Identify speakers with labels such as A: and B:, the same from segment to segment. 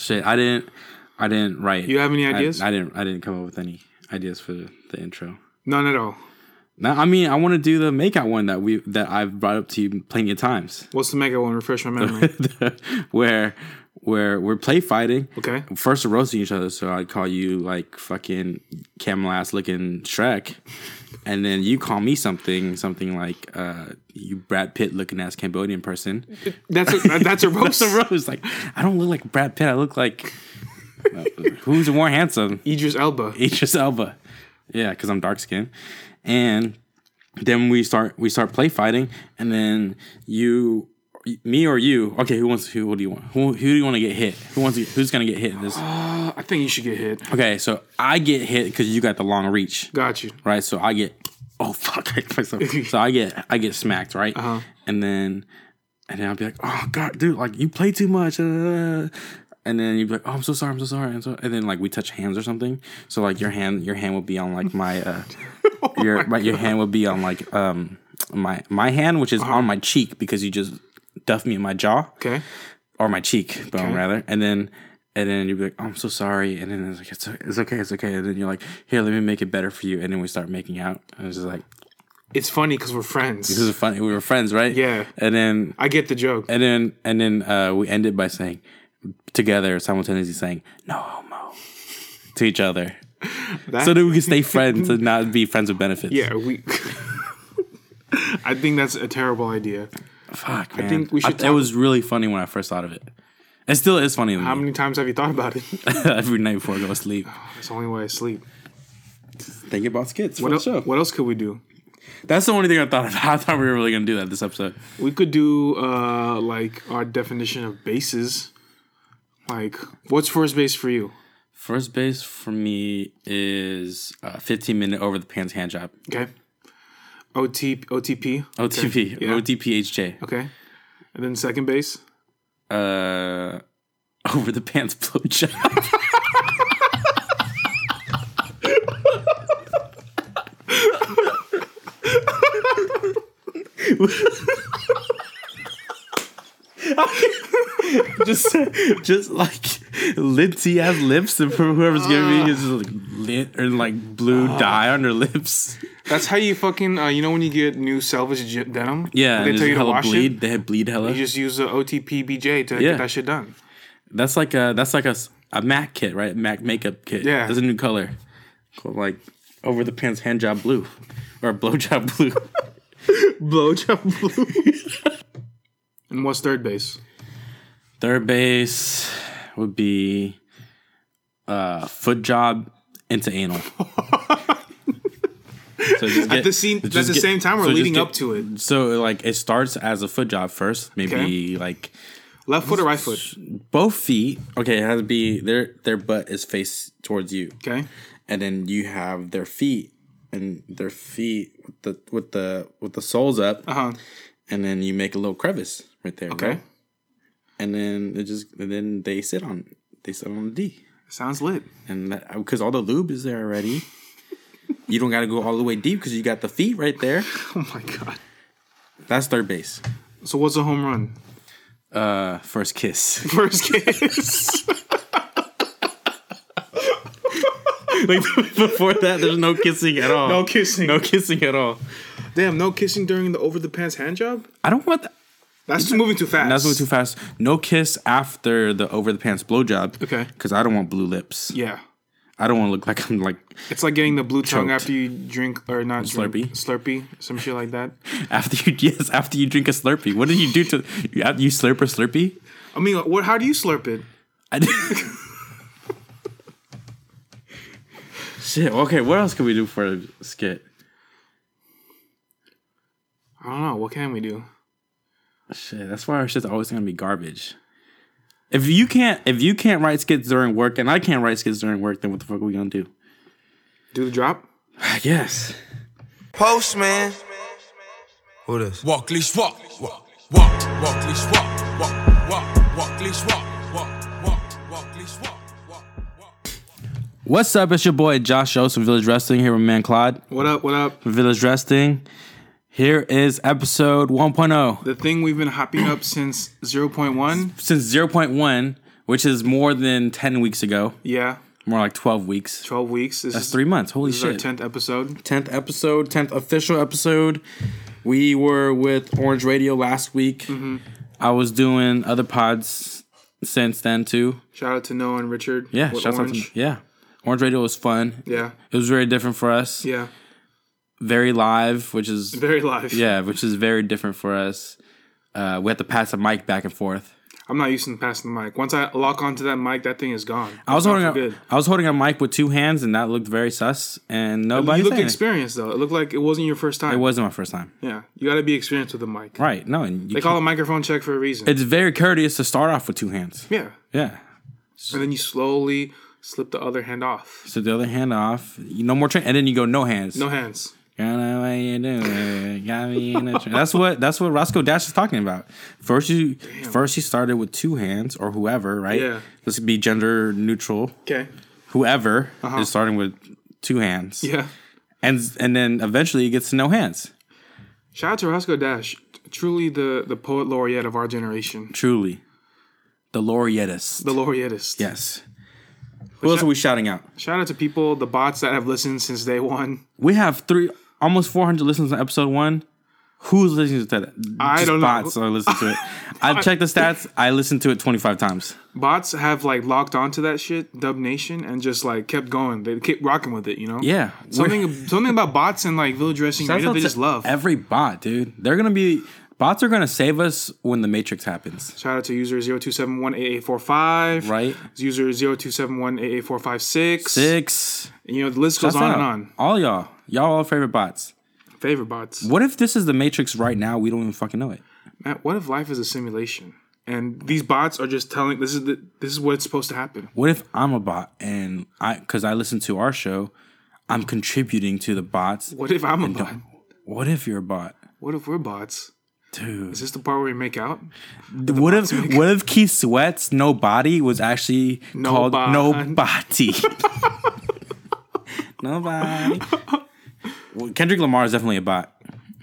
A: Shit, I didn't. I didn't write.
B: You have any ideas?
A: I, didn't. I didn't come up with any ideas for the, the intro.
B: None at all.
A: No, I mean I want to do the makeout one that we that I've brought up to you plenty of times,
B: What's the mega one? Refresh my memory.
A: where where we're play fighting.
B: Okay.
A: First we're roasting each other, so I'd call you like fucking camel ass looking Shrek, and then you call me something something like uh, you Brad Pitt looking ass Cambodian person.
B: That's a, that- that's a roast.
A: That's a roast. Like I don't look like Brad Pitt. I look like uh, who's more handsome?
B: Idris Elba.
A: Idris Elba. Yeah, because I'm dark skinned. And then we start we start play fighting, and then you, me or you. Okay, who wants who? What do you want? Who, who do you want to get hit? Who wants? To, who's gonna get hit? in This.
B: Uh, I think you should get hit.
A: Okay, so I get hit because you got the long reach,
B: Got you.
A: right? So I get. Oh fuck! I myself. so I get I get smacked, right?
B: Uh-huh.
A: And then and then I'll be like, oh god, dude, like you play too much. uh." and then you'd be like, oh, I'm so sorry, I'm so sorry, and so and then like we touch hands or something. So like your hand, your hand would be on like my, uh, your my, your hand would be on like um my my hand, which is on my cheek because you just duffed me in my jaw
B: Okay.
A: or my cheek bone
B: Okay.
A: rather, and then. And then you'd be like, oh, I'm so sorry. And then it's like, it's, it's okay, it's okay. And then you're like, here, let me make it better for you. And then we start making out. And it's just like,
B: It's funny because we're friends.
A: this is funny. We were friends, right?
B: Yeah.
A: And then
B: I get the joke.
A: and then and then uh, we ended by saying together simultaneously saying no homo to each other,
B: That-
A: so that we can stay friends and not be friends with benefits.
B: yeah, we. I think that's a terrible idea.
A: Fuck. Man. I
B: think we should
A: it
B: talk-
A: was really funny when I first thought of it. It still is funny
B: How many times have you thought about it?
A: every night before I go to sleep.
B: That's the only way I sleep.
A: Think about skits
B: What, el- what else could we do?
A: That's the only thing I thought of. I thought we were really gonna do that this episode.
B: We could do uh like our definition of bases. Like, what's first base for you?
A: First base for me is a 15 minute over the pants hand job.
B: Okay. OT, OTP.
A: OTP,
B: Yeah.
A: OTPHJ.
B: Okay. And then second base.
A: Uh, over the pants blow job. just, just like linty ass lips, and for whoever's giving me is like lit or like blue dye on their lips.
B: That's how you fucking uh, you know when you get new salvage j- denim.
A: Yeah,
B: they tell you to wash
A: bleed.
B: it.
A: They bleed hella.
B: You just use the OTP BJ to
A: Yeah.
B: get that shit done.
A: That's like a that's like a Mac kit, right? Mac makeup kit.
B: Yeah.
A: There's a new color. Called like over the pants hand job blue. Or blow job blue.
B: Blowjob blue. and what's third base?
A: Third base would be uh foot job into anal. so just
B: At the same
A: just
B: at the
A: get-
B: same time, we're
A: so
B: leading
A: get-
B: up to it.
A: So like it starts as a foot job first, maybe
B: Okay.
A: like
B: Left foot or right foot?
A: both feet. Okay, it has to be their their butt is faced towards you.
B: Okay.
A: and then you have their feet and their feet with the with the with the soles up,
B: Uh huh.
A: and then you make a little crevice right there.
B: Okay.
A: right? And then it just and then they sit on they sit on the D,
B: Sounds lit.
A: and because all the lube is there already, you don't got to go all the way deep because you got the feet right there.
B: Oh my god.
A: That's third base.
B: So what's a home run?
A: Uh, first kiss.
B: First kiss.
A: like before that, there's no kissing at all.
B: no kissing.
A: no kissing at all.
B: Damn, no kissing during the over the pants hand job?
A: I don't want that.
B: That's too moving too fast.
A: That's moving too fast. No kiss after the over the pants blowjob.
B: Okay.
A: Because I don't want blue lips.
B: Yeah.
A: I don't want to look like I'm like
B: It's like getting the blue tongue after you drink or not drink,
A: Slurpee?
B: Slurpee, some shit like that.
A: after you yes after you drink a Slurpee. What did you do to you, you slurp a Slurpee?
B: I mean, what? How do you slurp it?
A: I. Shit. Okay. What else can we do for a skit?
B: I don't know. What can we do?
A: Shit. That's why our shit's always gonna be garbage. If you can't if you can't write skits during work and I can't write skits during work, then what the fuck are we gonna do?
B: Do the drop?
A: I guess.
C: Postman. Who this?
D: Walk, leash, walk, walk, walk, walk, leash, walk, walk, walk, walk, leash, walk, walk, walk, walk, leash, walk, walk, walk.
A: What's up? It's your boy Josh Oates from Village Wrestling here with Man Claude
B: What up? What up?
A: Village Wrestling. Here is episode 1.0.
B: The thing we've been hopping up since 0.1.
A: Since 0.1, which is more than ten weeks ago.
B: Yeah,
A: More like twelve weeks.
B: twelve weeks. This
A: That's
B: is
A: three months. Holy
B: This is our
A: shit!
B: tenth episode.
A: Tenth episode, tenth official episode. We were with Orange Radio last week.
B: Mm-hmm.
A: I was doing other pods since then too.
B: Shout out to Noah and Richard.
A: Yeah,
B: with
A: shouts out
B: Orange.
A: to yeah. Orange Radio was fun.
B: Yeah,
A: It was very different for us.
B: yeah,
A: Very live, which is
B: very live.
A: yeah, which is very different for us. Uh, we have to pass a mic back and forth.
B: I'm not used to passing the mic. Once I lock onto that mic, that thing is gone.
A: I was holding a. I was holding a mic with two hands, and that looked very sus. And nobody.
B: You look
A: saying it.
B: experienced though. It looked like it wasn't your first time.
A: It wasn't my first time.
B: Yeah, you got to be experienced with the mic.
A: Right? No, and you
B: They call
A: can't-
B: microphone check for a reason.
A: it's very courteous to start off with two hands.
B: yeah,
A: Yeah.
B: and then you slowly slip the other hand off.
A: So the other hand off, you no more train, and then you go no hands.
B: No hands.
A: Got know what you doing. Got me in a tra- That's what that's what Roscoe Dash is talking about. First you first he started with two hands or whoever, right?
B: Yeah.
A: This could be gender neutral.
B: Okay.
A: Whoever
B: Uh-huh.
A: is starting with two hands.
B: Yeah.
A: And and then eventually he gets to no hands.
B: Shout out to Roscoe Dash. Truly the the poet laureate of our generation.
A: Truly. The laureatist.
B: The laureatist.
A: yes. Who else
B: shout-
A: are we shouting out?
B: Shout out to people, the bots that have listened since day one.
A: We have three almost 400 listens on episode one. Who's listening to that?
B: I
A: Just
B: don't know.
A: bots are listening to it. I've checked the stats. I listened to it 25 times.
B: Bots have like locked onto that shit, Dub Nation, and just like kept going. They kept rocking with it, you know?
A: Yeah.
B: Something something about bots and like village dressing they just love.
A: Every bot, dude. They're gonna be bots are gonna save us when the Matrix happens.
B: Shout out to user 02718845.
A: Right?
B: User 0271884556.
A: Six.
B: You know, the list goes
A: Shouts
B: on
A: out.
B: and on.
A: All y'all. Y'all all favorite bots.
B: Favorite bots.
A: What if this is the Matrix right now? We don't even fucking know it.
B: Matt, what if life is a simulation? And these bots are just telling this is the this is what's supposed to happen.
A: What if I'm a bot and I because I listen to our show, I'm contributing to the bots.
B: What if I'm a bot?
A: What if you're a bot?
B: What if we're bots?
A: Dude.
B: Is this the part where we make out?
A: What if what if Keith Sweat's no body was actually
B: No
A: called
B: bod.
A: Nobody? Nobody. Well, Kendrick Lamar is definitely a bot.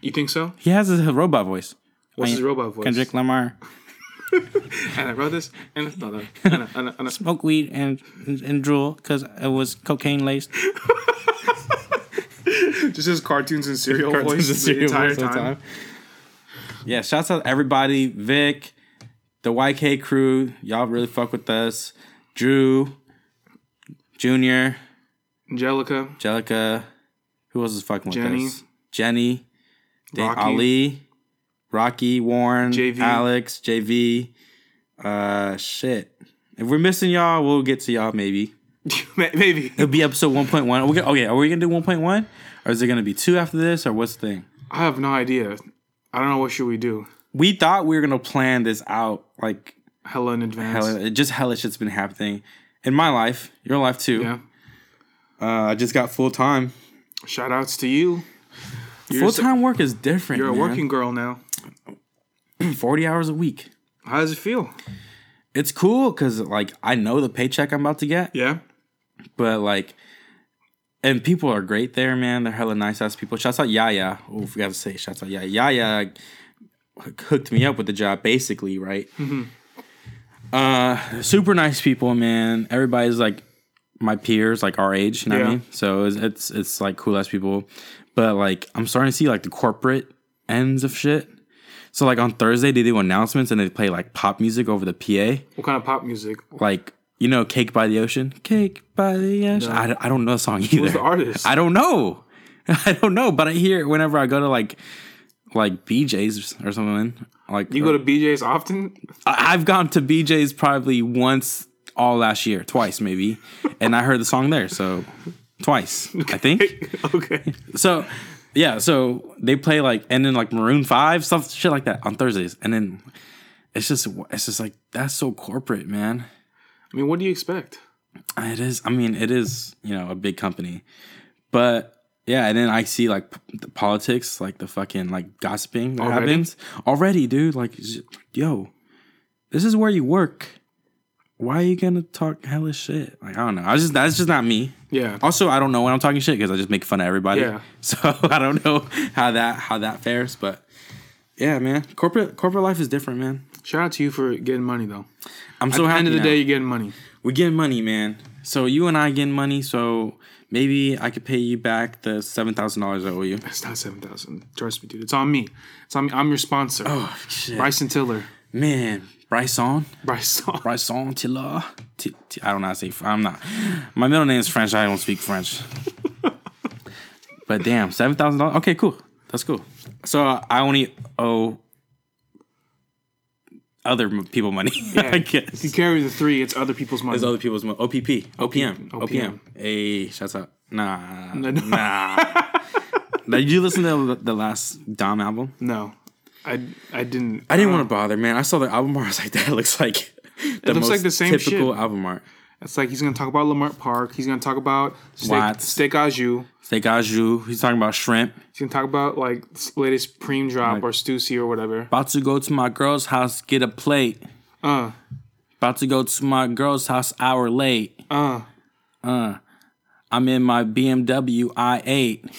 B: You think so?
A: He has a robot voice.
B: What's
A: I-
B: his robot voice?
A: Kendrick Lamar.
B: And I wrote this. And no, no, and I- and I- and I-
A: Smoke weed and and drool because it was cocaine laced.
B: just his cartoons and cereal voice the entire time.
A: Yeah, shouts out everybody. Vic, the YK crew. Y'all really fuck with us. Drew, Junior,
B: Angelica,
A: Angelica. Who else is fucking with us? Jenny. Dan-
B: Rocky.
A: Ali. Rocky, Warren,
B: JV.
A: Alex, JV. Uh, shit. If we're missing y'all, we'll get to y'all maybe.
B: maybe.
A: It'll be episode 1.1. Are We okay? Are we gonna do 1.1? Or is it gonna be two after this? Or what's the thing?
B: I have no idea. I don't know what should we do.
A: We thought we were gonna plan this out like
B: Hella in advance.
A: hella, just hella shit's been happening in my life, your life too.
B: Yeah.
A: Uh, I just got full time.
B: Shout outs to you.
A: Full time work is different.
B: You're a
A: man.
B: working girl now.
A: 40 hours a week.
B: How does it feel?
A: It's cool because like I know the paycheck I'm about to get,
B: Yeah.
A: but like, and people are great there, man. They're hella nice ass people. Shouts out Yaya. Oh, forgot to say shouts out Yaya. Yaya hooked me up with the job basically, right? Uh, super nice people, man. Everybody's like my peers, like our age. You know what I
B: Yeah.
A: mean? So it's it's, it's like cool ass people, but like I'm starting to see like the corporate ends of shit. So like on Thursday they do announcements and they play like pop music over the PA,
B: What kind of pop music?
A: like you know "Cake by the Ocean," "Cake by the Ocean." I, don't- I don't know the song either.
B: Who's the artist?
A: I don't know. I don't know, but I hear it whenever I go to like like BJ's or something. Like
B: You go to uh, BJ's often?
A: I- I've gone to BJ's probably once all last year, twice maybe, and I heard the song there. So twice, I think.
B: okay.
A: So yeah, so they play like and then like Maroon Five stuff, shit like that on Thursdays, and then it's just it's just like that's so corporate, man.
B: I mean, what do you expect?
A: It is. I mean, it is. You know, a big company, but yeah. And then I see like p- the politics, like the fucking like gossiping that
B: Already?
A: happens already, dude. Like, yo, this is where you work. Why are you gonna talk hella shit? Like, I don't know. I just that's just not me.
B: Yeah.
A: Also, I don't know when I'm talking shit because I just make fun of everybody.
B: Yeah.
A: So I don't know how that how that fares, but yeah, man, corporate corporate life is different, man.
B: Shout out to you for getting money though.
A: I'm
B: At
A: so
B: the
A: happy
B: end of the
A: now.
B: day, you're getting money.
A: We're getting money, man. So you and I getting money. So maybe I could pay you back the seven thousand dollars I owe you.
B: It's not seven thousand. Trust me, dude. It's on me. It's on me. I'm your sponsor.
A: Oh shit,
B: Bryson Tiller.
A: man, Bryson,
B: Bryson.
A: Bryson Tiller. T- T- I don't know how to say. I'm not. My middle name is French. I don't speak French. but damn, seven thousand dollars. Okay, cool. That's cool. So I only owe other m- people money. I guess.
B: If you carry the three, it's other people's money.
A: It's other people's money. OPP. OPM.
B: OPM.
A: OPM. Hey, shouts out. Nah.
B: No, no.
A: Nah. Did you listen to the, the last Dom album?
B: no, I I didn't.
A: I didn't uh, want to bother, man. I saw the album art. I was like, that looks like the
B: looks like the same
A: typical
B: shit.
A: album art.
B: It's like he's gonna talk about Leimert Park. He's gonna talk about steak,
A: Watts.
B: steak au jus.
A: Steak au jus. He's talking about shrimp.
B: He's gonna talk about like latest preem drop or Stussy or whatever.
A: About to go to my girl's house, get a plate.
B: Uh,
A: About to go to my girl's house, hour late.
B: uh. Uh.
A: I'm in my BMW i8.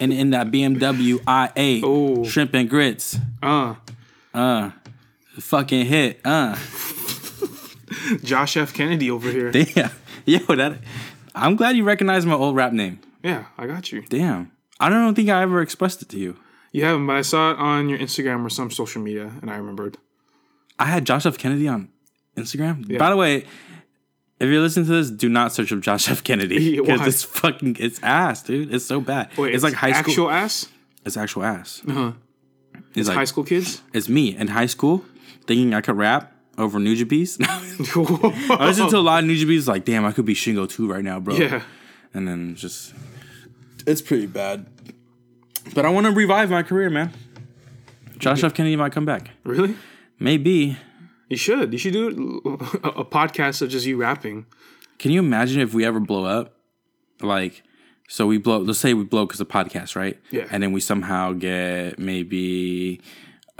A: And in that BMW i8,
B: Ooh.
A: shrimp and grits.
B: Uh.
A: Uh, Fucking hit. Uh.
B: Josh F. Kennedy over here.
A: Damn. Yo, that I'm glad you recognize my old rap name.
B: Yeah, I got you.
A: Damn. I don't think I ever expressed it to you.
B: You haven't, but I saw it on your Instagram or some social media, and I remembered.
A: I had Josh F. Kennedy on Instagram. By the way, if you're listening to this, do not search up Josh F. Kennedy because it's fucking it's ass, dude. It's so bad.
B: Wait,
A: it's, like high school.
B: Actual ass.
A: it's actual ass.
B: Uh-huh.
A: It's like
B: High school kids.
A: it's me in high school thinking I could rap over Nujabes. I listened to a lot of Nujabes. Like, damn, I could be Shing02 right now, bro.
B: yeah.
A: and then just it's pretty bad. But I want to revive my career, man. Josh F. Kennedy might come back.
B: Really?
A: Maybe.
B: You should. You should do a, a podcast of just you rapping.
A: Can you imagine if we ever blow up? Like, so we blow. Let's say we blow because of podcast, right?
B: Yeah.
A: And then we somehow get maybe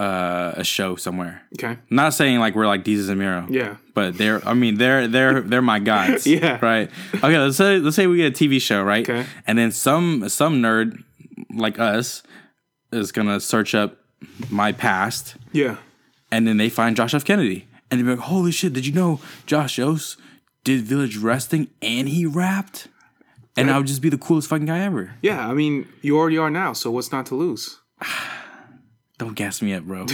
A: uh, a show somewhere.
B: Okay.
A: Not saying like we're like Desus and Mero.
B: Yeah.
A: But they're. I mean, they're they're they're my gods.
B: Yeah.
A: Right. Okay. Let's say let's say we get a TV show, right?
B: Okay.
A: And then some some nerd like us is gonna search up my past,
B: Yeah.
A: and then they find Josh F. Kennedy, and they be like, "Holy shit! Did you know Josh Yost did Village Resting and he rapped?" And I would just be the coolest fucking guy ever.
B: Yeah. I mean, you already are now, so what's not to lose?
A: Don't gas me up, bro.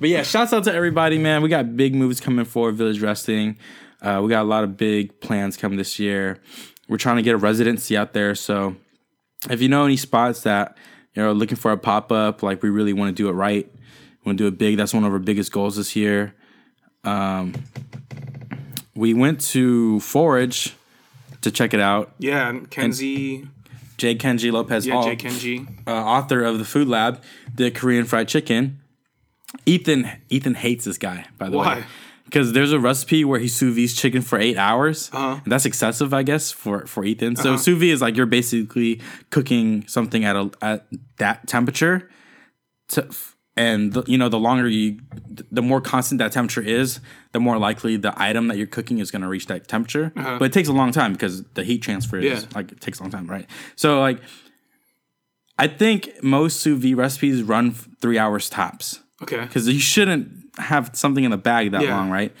A: but yeah, shouts out to everybody, man. We got big moves coming for Village Resting. Uh, we got a lot of big plans coming this year. We're trying to get a residency out there. So if you know any spots that you know looking for a pop up, like we really want to do it right, want to do it big. That's one of our biggest goals this year. Um, we went to Forage to check it out.
B: Yeah. and Kenji.
A: Jay Kenji Lopez
B: yeah.
A: Hall
B: Jay Kenji.
A: uh, author of the Food Lab, the Korean fried chicken. Ethan Ethan hates this guy, by the way. Because there's a recipe where he sous vide chicken for eight hours.
B: Uh-huh.
A: And that's excessive, I guess, for, for Ethan. So sous vide is like you're basically cooking something at a at that temperature. To, and the, you know, the longer you, the more constant that temperature is, the more likely the item that you're cooking is going to reach that temperature. Uh-huh. But it takes a long time because the heat transfer is
B: Yeah.
A: like it takes a long time, right? So like I think most sous vide recipes run f- three hours tops
B: Okay.
A: because you shouldn't have something in the bag that
B: Yeah.
A: long, right?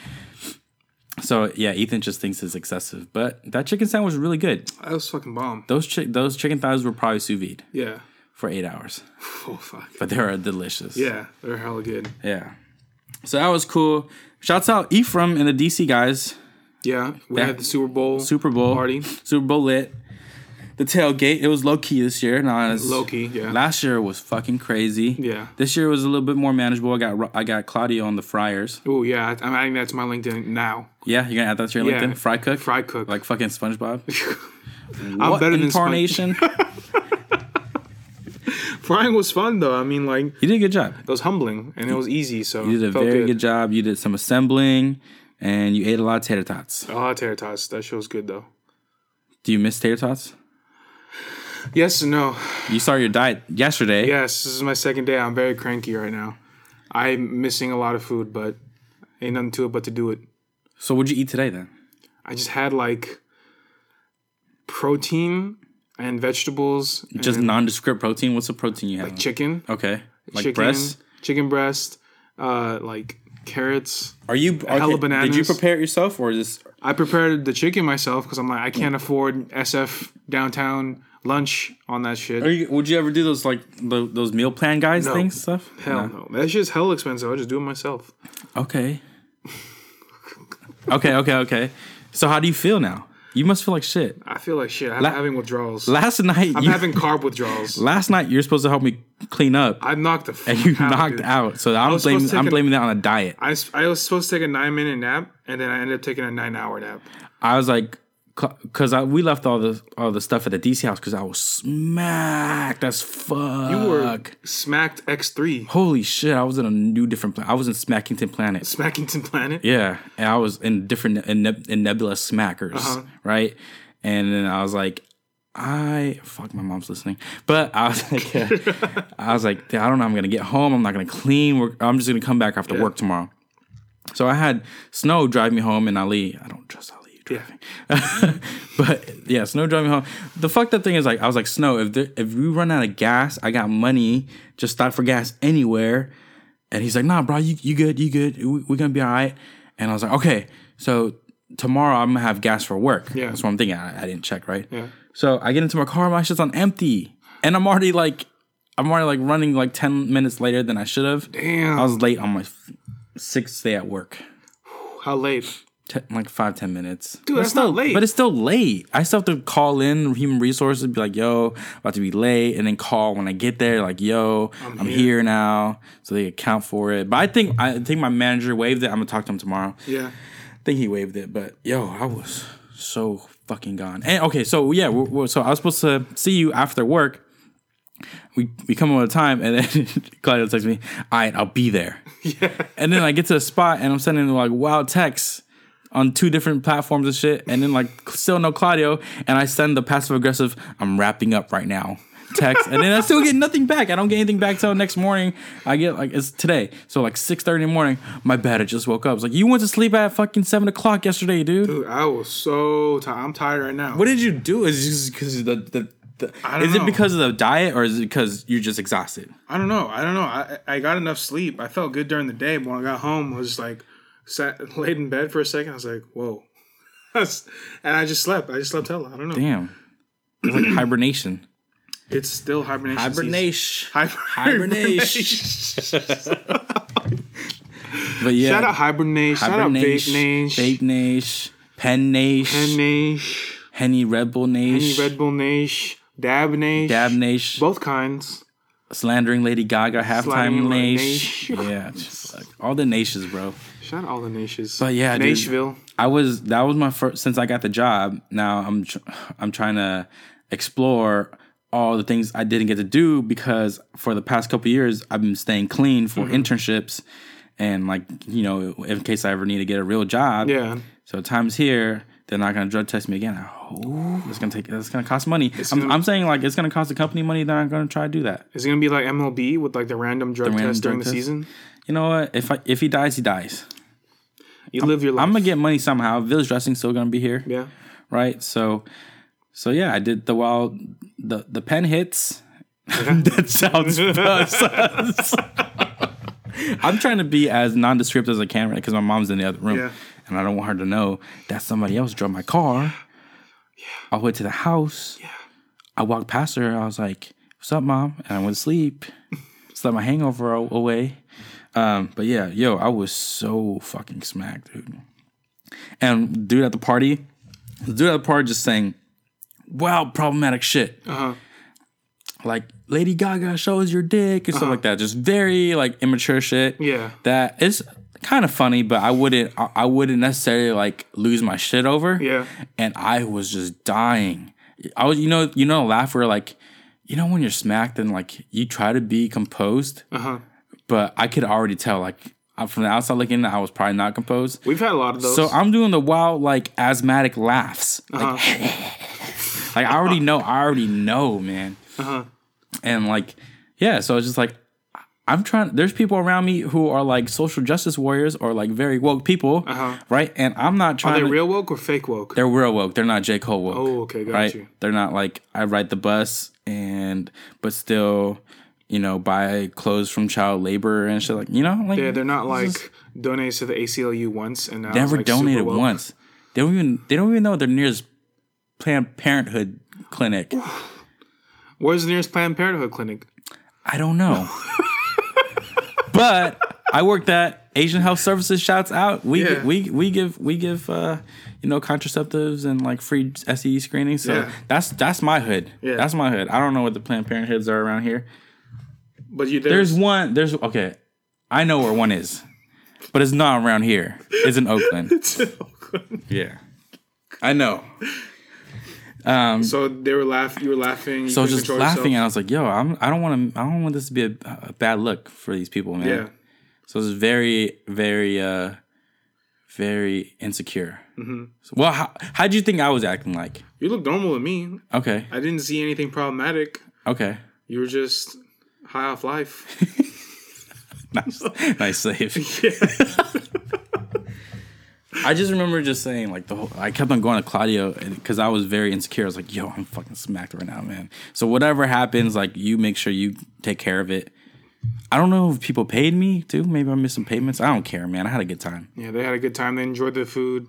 A: So yeah, Ethan just thinks it's excessive, but that chicken sandwich was really good.
B: That was fucking bomb.
A: Those chi- those chicken thighs were probably sous vide
B: Yeah.
A: For eight hours,
B: Oh fuck.
A: but they are delicious.
B: Yeah, they're hella good.
A: yeah. So that was cool. Shouts out Ephraim and the DC guys.
B: Yeah, we
A: That-
B: had the Super Bowl
A: Super Bowl
B: party.
A: Super Bowl lit. The tailgate. It was low key this year. Not as
B: Low key, yeah.
A: Last year was fucking crazy.
B: Yeah.
A: This year was a little bit more manageable. I got I got Claudio on the fryers.
B: Oh yeah, I'm adding that to my LinkedIn now.
A: Yeah, you're gonna add that to your
B: Yeah.
A: LinkedIn. Fry cook.
B: Fry cook.
A: Like fucking SpongeBob.
B: I'm
A: what
B: better than
A: incarnation?
B: Frying was fun though. I mean, like
A: you did a good job.
B: it was humbling and it was easy. So
A: You did a very good. job. You did some assembling, and you ate a lot of tater tots.
B: Oh, tater tots. That show's good though.
A: Do you miss tater tots?
B: Yes and no.
A: You started your diet yesterday.
B: Yes, this is my second day. I'm very cranky right now. I'm missing a lot of food, but ain't nothing to it but to do it.
A: So what'd you eat today then?
B: I just had like protein and vegetables.
A: Just
B: and
A: nondescript protein. What's the protein you have?
B: Like chicken.
A: Okay, like
B: chicken,
A: breasts.
B: chicken breast, uh, like carrots.
A: Are you
B: hell of
A: okay, Did you
B: bananas.
A: prepare it yourself or is this?
B: I prepared the chicken myself because I'm like I can't afford SF downtown lunch on that shit.
A: Are you, would you ever do those like the, those meal plan guys
B: No.
A: things stuff?
B: Hell no, that shit's hell expensive. I just do it myself.
A: Okay. okay, okay, okay. So how do you feel now? You must feel like shit.
B: I feel like shit. I'm
A: La-
B: having withdrawals.
A: Last night,
B: I'm
A: you,
B: having carb withdrawals.
A: last night you're supposed to help me clean up,
B: I knocked the fuck
A: and you
B: out,
A: knocked
B: dude.
A: out. So I'm blaming I'm
B: a-
A: blaming that on a diet.
B: I was supposed to take a nine minute nap, and then I ended up taking a nine hour nap.
A: I was like, because I we left all the all the stuff at the DC house because I was smacked as fuck.
B: You were smacked X3,
A: holy shit. I was in a new different planet. I was in Smackington Planet.
B: Smackington Planet.
A: Yeah, and I was in different in, neb- in nebula smackers,
B: Uh-huh.
A: right? And then I was like, I fuck my mom's listening, but I was like, uh, I was like, I don't know. I'm gonna get home. I'm not gonna clean. We're, I'm just gonna come back after work tomorrow. So I had Snow drive me home, and Ali. I don't trust Ali driving, but yeah, Snow drive me home. The fucked up thing is like, I was like, Snow, if there, if we run out of gas, I got money. Just stop for gas anywhere. And he's like, nah, bro, you, you good, you good. We, we're gonna be all right. And I was like, okay, so tomorrow I'm gonna have gas for work.
B: Yeah.
A: That's what I'm thinking. I, I didn't check, right?
B: Yeah.
A: So I get into my car, my shit's on empty. And I'm already like I'm already like running like 10 minutes later than I should have.
B: Damn.
A: I was late on my sixth day at work.
B: How late?
A: Te- like five, ten minutes.
B: Dude,
A: But
B: that's
A: it's still,
B: not late.
A: But it's still late. I still have to call in human resources, be like, yo, about to be late, and then call when I get there, like, yo, I'm, here.
B: here.
A: now. So they account for it. But I think I think my manager waived it. I'm gonna talk to him tomorrow.
B: Yeah.
A: I think he waived it, but yo, I was so fucking gone. And okay, so yeah, we're, we're- so I was supposed to see you after work. We we come on a time, and then Claudio texts me, "All right, I'll be there." Yeah. And then I get to the spot, and I'm sending like wild texts on two different platforms and shit, and then like still no Claudio, and I send the passive aggressive, "I'm wrapping up right now." Text and then I still get nothing back. I don't get anything back till next morning. I get like it's today, so like six thirty in the morning. My bad. I just woke up. It's like you went to sleep at fucking seven o'clock yesterday, dude.
B: Dude, I was so tired. I'm tired right now.
A: What did you do? Is it just because the the, the
B: I don't
A: is it because of the diet or is it because you're just exhausted?
B: I don't know. I don't know. I I got enough sleep. I felt good during the day, but when I got home, I was like sat laid in bed for a second. I was like, whoa. And I just slept. I just slept hella. I don't know.
A: Damn, it's like hibernation.
B: It's still hibernation.
A: Hibernation. Hibernation. But yeah,
B: Shout out hibernation. Shout out vape
A: hibernation,
B: nation.
A: vape nation, pen nation,
B: Pen nation.
A: henny Red Bull nation,
B: Any Red Bull nation. Dab nation.
A: dab nation,
B: Both kinds.
A: slandering Lady Gaga, halftime nation. Yeah, like all the nations, bro.
B: Shout out all the nations.
A: But yeah, dude.
B: Nashville.
A: I was that was my first since I got the job. Now I'm tr- I'm trying to explore all the things I didn't get to do because for the past couple years I've been staying clean for
B: Mm-hmm.
A: internships and like you know in case I ever need to get a real job.
B: Yeah.
A: So times here they're not gonna drug test me again. Oh, it's gonna take. It's gonna cost money. I'm,
B: gonna-
A: I'm saying like it's gonna cost the company money. They're not gonna try to do that.
B: Is it gonna be like MLB with like the random drug
A: random
B: test during
A: drug
B: the
A: test?
B: season?
A: You know what? If I, if he dies, he dies.
B: You live your life.
A: I'm gonna get money somehow. Village dressing's still gonna be here.
B: yeah.
A: right? So, so yeah, I did the wild the the pen hits. that sounds. I'm trying to be as nondescript as I can, right? Because my mom's in the other room,
B: Yeah.
A: and I don't want her to know that somebody else drove my car. Yeah. I went to the house. Yeah. I walked past her. I was like, "What's up, mom?" And I went to sleep. Slept my hangover away. Um, but yeah, yo, I was so fucking smacked, dude. And dude at the party, the dude at the party just saying wow, problematic shit.
B: Uh-huh.
A: Like Lady Gaga shows your dick and stuff like that. Just very like immature shit.
B: Uh-huh. Yeah.
A: That is kind of funny, but I wouldn't I, I wouldn't necessarily like lose my shit over.
B: Yeah.
A: And I was just dying. I was you know, you know a laugh where like you know when you're smacked and like you try to be composed,
B: Uh-huh.
A: But I could already tell like from the outside looking in, I was probably not composed.
B: We've had a lot of those.
A: So I'm doing the wild like asthmatic laughs. Like,
B: Uh-huh.
A: like I already know, I already know, man.
B: Uh-huh.
A: And like, yeah, so it's just like I'm trying there's people around me who are like social justice warriors or like very woke people,
B: Uh-huh.
A: right? And I'm not
B: Are
A: trying
B: they
A: to
B: real woke or fake woke?
A: they're real woke. They're not J. Cole woke.
B: Oh, okay, got
A: right?
B: you.
A: They're not like I ride the bus and but still you know, buy clothes from child labor and shit like you know, like
B: Yeah, they're not
A: just-
B: like donated to the ACLU once and now
A: never
B: like,
A: donated once. They don't even they don't even know their nearest Planned Parenthood clinic.
B: Where's the nearest Planned Parenthood clinic?
A: I don't know. but I worked at Asian Health Services. Shouts out. We
B: Yeah.
A: we we give we give uh, you know contraceptives and like free STD screening. So
B: Yeah.
A: that's that's my hood.
B: Yeah.
A: That's my hood. I don't know what the Planned Parenthoods are around here.
B: But you
A: There's
B: there's,
A: one. There's okay. I know where one is, but it's not around here. It's in Oakland. Yeah, I know.
B: so they were laughing. You were laughing. You
A: So I was just
B: control
A: laughing, and. I was like, "Yo, I'm. I don't want to. I don't want this to be a, a bad look for these people, man."
B: Yeah.
A: So it's very, very, uh, very insecure.
B: Mm-hmm.
A: So, well, how how'd you think I was acting like?
B: You look normal to me.
A: Okay,
B: I didn't see anything problematic.
A: okay,
B: You were just high off life.
A: nice, nice save. I just remember just saying like the whole. I kept on going to Claudio because I was very insecure. I was like, "Yo, I'm fucking smacked right now, man." So whatever happens, like you make sure you take care of it. I don't know if people paid me too. Maybe I missed some payments. I don't care, man. I had a good time.
B: yeah, they had a good time. They enjoyed the food.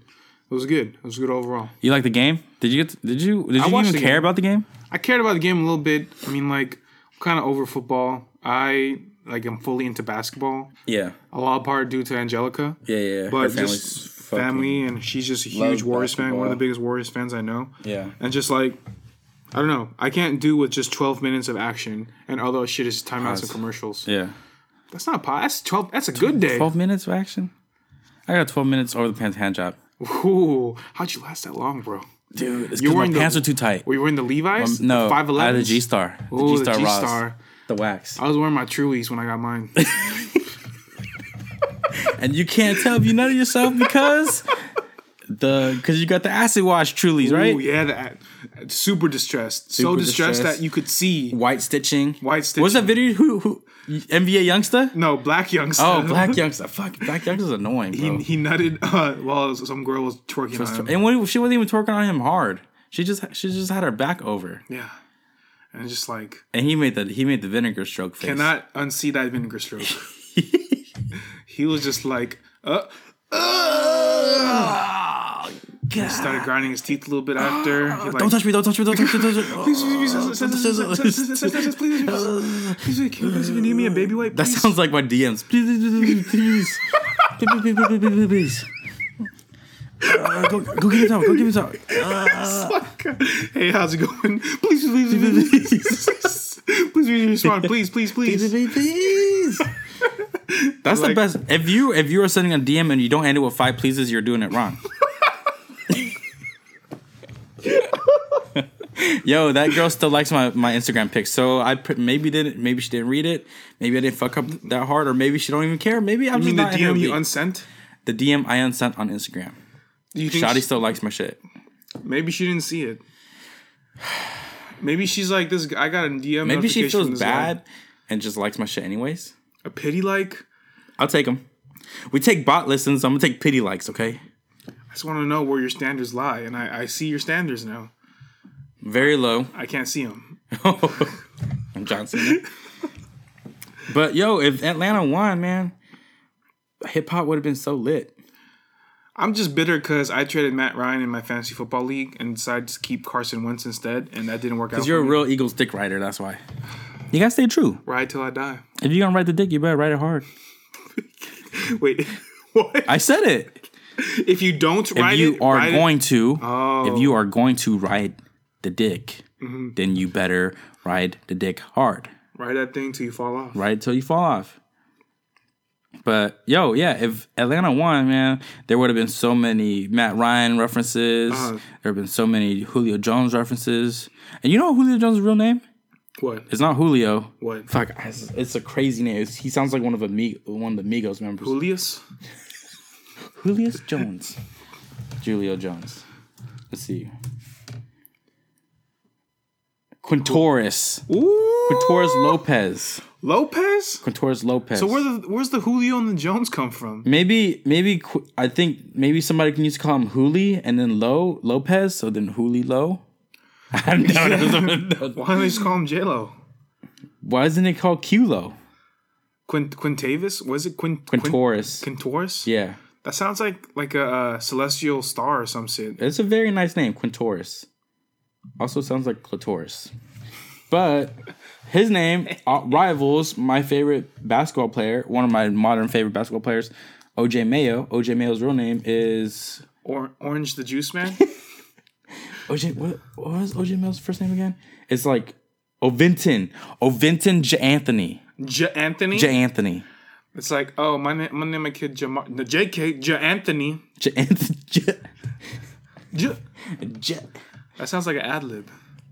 B: It was good. It was good overall.
A: You like the game? Did you get? did you? Did you even care
B: game.
A: about the game?
B: I cared about the game a little bit. I mean, like, kind of over football. I like I'm fully into basketball.
A: Yeah,
B: A lot part due to Angelica.
A: yeah, yeah.
B: But just family, and she's just a huge Warriors fan. One of the biggest Warriors fans I know.
A: Yeah.
B: And just like, I don't know, I can't do with just 12 minutes of action and all that shit is timeouts and commercials.
A: Yeah.
B: That's not pause. That's 12. That's a good day.
A: 12 minutes of action? I got 12 minutes over the pants hand job.
B: Ooh, how'd you last that long, bro?
A: Dude, it's
B: You were
A: my
B: the-
A: pants are too tight.
B: Were you wearing the Levi's?
A: Um, no,
B: five
A: I had
B: eleven.
A: the G Star. The G
B: the
A: Star
B: G
A: Ross.
B: Star.
A: The wax.
B: I was wearing my Truies when I got mine.
A: And you can't tell if you know yourself because the because you got the acid wash Trulies, right?
B: Ooh, yeah, that super distressed. so distressed,
A: distressed.
B: that you could see.
A: White stitching.
B: White stitching.
A: What's that video? Who who NBA youngster?
B: No, Blac Youngsta.
A: Oh, Blac Youngsta. Fuck, Blac Youngsta's annoying, bro.
B: he, he nutted uh, while some girl was twerking on him.
A: and when, she wasn't even twerking on him hard. She just she just had her back over,
B: Yeah, and just like
A: and he made the he made the vinegar stroke face.
B: cannot unsee that vinegar stroke. he was just like, uh, Ugh. He started grinding his teeth a little bit after. Like,
A: don't touch me! Don't touch me! Don't touch me! Don't touch me!
B: please, please, please, please, please, please, please, please, please, please, please, please,
A: please,
B: please,
A: please, please, please, please, Please, please, please, please, please. please, please, please, please Uh, go, go get it out. Go get it out.
B: Uh, hey, how's it going? Please, please, please please, please, please, please respond. Please, please,
A: Please,
B: please.
A: please, please. That's the best. If you if you are sending a DM and you don't end it with five pleases, you're doing it wrong. Yo, that girl still likes my, my Instagram pics. So I put, maybe didn't maybe she didn't read it. Maybe I didn't fuck up that hard, or maybe she don't even care. Maybe I'm
B: You
A: just
B: mean the
A: not in
B: DM you unsent?
A: the DM I unsent on Instagram.
B: Do you think
A: Shotty
B: she-
A: still likes my shit.
B: maybe she didn't see it? Maybe she's like this. I got a DM.
A: Maybe she feels
B: this guy.
A: bad and just likes my shit anyways.
B: A pity like.
A: I'll take them. We take bot listens. I'm gonna take pity likes. Okay.
B: I just want to know where your standards lie, and I, I see your standards now.
A: Very low.
B: I can't see them.
A: I'm John Cena. but yo, if Atlanta won, man, hip hop would have been so lit.
B: I'm just bitter because I traded Matt Ryan in my fantasy football league and decided to keep Carson Wentz instead, and that didn't work out.
A: Cause you're a
B: me.
A: real Eagles dick rider. That's why. You gotta stay true.
B: ride till I die.
A: If you're gonna ride the dick, you better ride it hard.
B: Wait, what?
A: I said it.
B: if you don't
A: If
B: ride
A: you
B: it,
A: are
B: ride it-
A: going to,
B: Oh.
A: if you are going to ride the dick,
B: Mm-hmm.
A: then you better ride the dick hard.
B: ride that thing till you fall off.
A: Ride till you fall off. But yo, yeah, if Atlanta won, man, there would have been so many Matt Ryan references.
B: Uh-huh.
A: There have been so many Julio Jones references. And you know Julio Jones' real name?
B: What?
A: It's not Julio.
B: What?
A: Fuck, it's it's a crazy name. It's- he sounds like one of Mi- one of the Migos members.
B: Julius?
A: Julius Jones. Julio Jones. Let's see. Quintorris.
B: Ooh,
A: Quintorris Lopez.
B: Lopez.
A: Quintorris Lopez.
B: So where the where's the Julio and the Jones come from?
A: Maybe, maybe Qu- I think maybe somebody can use to call him Huli and then Lo Lopez, so then Huli Lo. I don't know.
B: Why don't they just call him J Lo?
A: Why isn't it called Culo?
B: Quint Quintavis? Was it Quint
A: Quintorris.
B: Quintorris?
A: Yeah.
B: That sounds like like a uh, celestial star or some shit.
A: It's a very nice name, Quintorris. Also sounds like clitoris. But his name uh, rivals my favorite basketball player, one of my modern favorite basketball players, OJ Mayo. OJ Mayo's real name is
B: Or Orange the Juice Man.
A: OJ. What, what was OJ Mayo's first name again? It's like Ovinton. Ovinton J. Anthony.
B: J Anthony.
A: J. Anthony.
B: It's like, oh, my name, my name, my kid, Jamar, no, J.K. J. Anthony.
A: J. Anthony. J.
B: J.
A: J.
B: That sounds like an ad lib.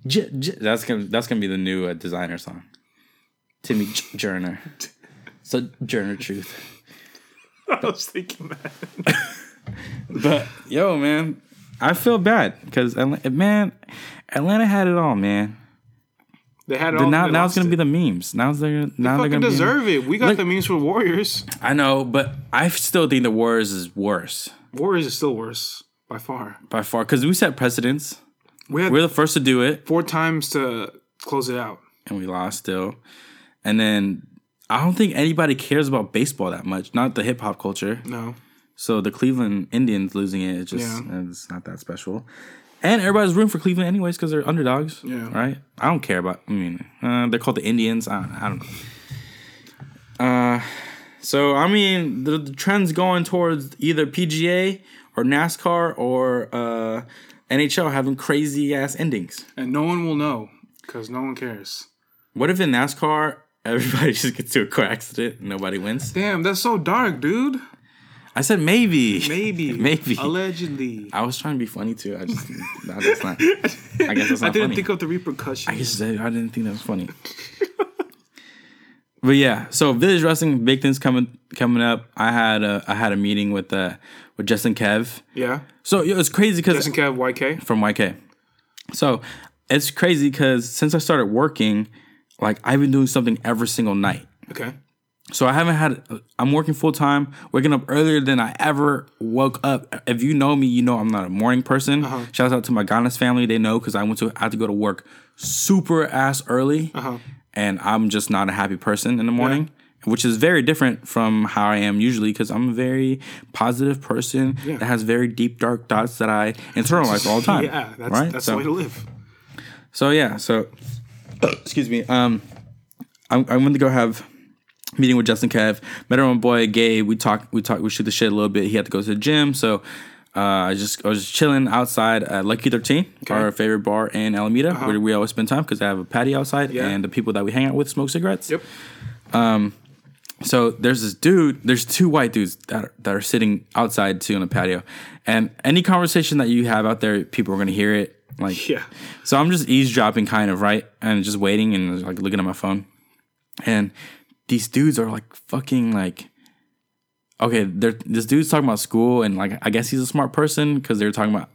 A: J, J, that's gonna that's gonna be the new uh, Desiigner song. Timmy J- Journer. So Journer truth.
B: I was thinking that.
A: But yo, man, I feel bad because man, Atlanta had it all, man.
B: They had it all.
A: now now it's gonna
B: it.
A: be the memes. Now they're now they're gonna
B: deserve it. We got
A: Look-
B: the memes for Warriors.
A: I know, but I still think the Warriors is worse
B: Warriors is still worse by far.
A: by far because we set precedents.
B: We had
A: We're the first to do it,
B: four times to close it out.
A: and we lost still. And then I don't think anybody cares about baseball that much. Not the hip hop culture.
B: No.
A: So the Cleveland Indians losing it, it's just
B: Yeah.
A: it's not that special. And everybody's rooting for Cleveland anyways because they're underdogs.
B: Yeah.
A: Right. I don't care about. I mean, uh, they're called the Indians. I don't, I don't know. Uh, so I mean, the, the trend's going towards either PGA or NASCAR or uh, NHL having crazy ass endings.
B: And no one will know because no one cares.
A: What if in NASCAR everybody just gets to a car accident and nobody wins?
B: Damn, that's so dark, dude.
A: I said maybe.
B: Maybe.
A: Maybe.
B: Allegedly.
A: I was trying to be funny too. I just no, that's not. I guess that's not
B: I didn't
A: funny.
B: think of the repercussions.
A: I guess I I didn't think that was funny. but yeah, so village wrestling, big things coming coming up. I had a I had a meeting with uh with Justin Kev.
B: yeah.
A: So yeah, it's crazy because
B: Justin Kev, YK.
A: from YK. So it's crazy because since I started working, like I've been doing something every single night.
B: Okay.
A: So I haven't had. I'm working full time, waking up earlier than I ever woke up. If you know me, you know I'm not a morning person. Shout out to my Ghana's family; they know because I went to I had to go to work super ass early, and I'm just not a happy person in the morning. Which is very different from how I am usually because I'm a very positive person that has very deep, dark thoughts that I internalize all the time.
B: Yeah, that's
A: right?
B: that's
A: So-
B: the way to live.
A: so yeah, so excuse me. Um, I'm, I went to go have a meeting with Justin Kev. Met our own boy Gabe. We talked. We talked. We shoot the shit a little bit. He had to go to the gym, so uh, I just I was just chilling outside at Lucky Thirteen, our favorite bar in Alameda, where we always spend time because I have a patio outside,
B: Uh-huh. Yeah.
A: and the people that we hang out with smoke cigarettes.
B: Yep.
A: So there's this dude. There's two white dudes that are, that are sitting outside too on the patio, and any conversation that you have out there, people are gonna hear it. Like
B: Yeah.
A: so I'm just eavesdropping, kind of right, and just waiting and like looking at my phone, and these dudes are like fucking like. Okay, they're, this dude's talking about school, and like I guess he's a smart person because they're talking about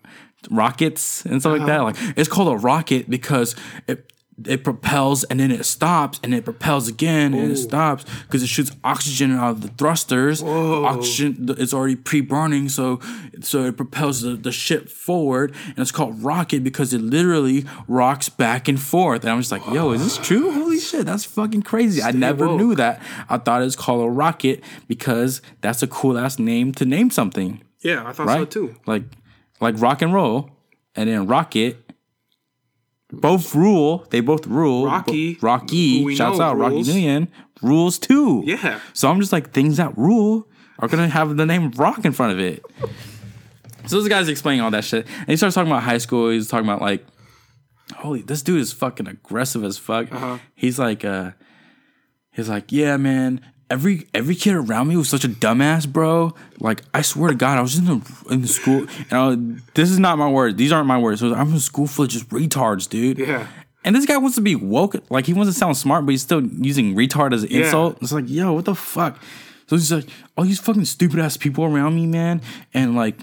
A: rockets and stuff like uh-huh. that. Like it's called a rocket because it it propels and then it stops and it propels again and it stops because it shoots oxygen out of the thrusters. Oxygen th- it's already pre-burning, so so it propels the, the ship forward, and it's called rocket because it literally rocks back and forth. And I'm just like, yo, is this true? Holy shit, that's fucking crazy. I never
B: woke.
A: knew that. I thought it was called a rocket because that's a cool ass name to name something
B: Yeah, I thought
A: right?
B: so too.
A: Like like rock and roll, and then rocket. Both rule. They both rule.
B: Rocky,
A: Bo- Rocky. Shouts out Rocky
B: rules.
A: Million. Rules too.
B: Yeah.
A: So I'm just like things that rule are gonna have the name Rock in front of it. so this guy's explaining all that shit, and he starts talking about high school. He's talking about like, holy, this dude is fucking aggressive as fuck.
B: Uh-huh.
A: He's like, uh, he's like, yeah, man. Every every kid around me was such a dumbass, bro. Like I swear to God, I was in the in the school, and was, this is not my words. These aren't my words. So I'm in school full of just retards, dude.
B: Yeah.
A: And this guy wants to be woke. Like he wants to sound smart, but he's still using retard as an insult. It's like, yo, what the fuck? So he's like, all these fucking stupid ass people around me, man. And like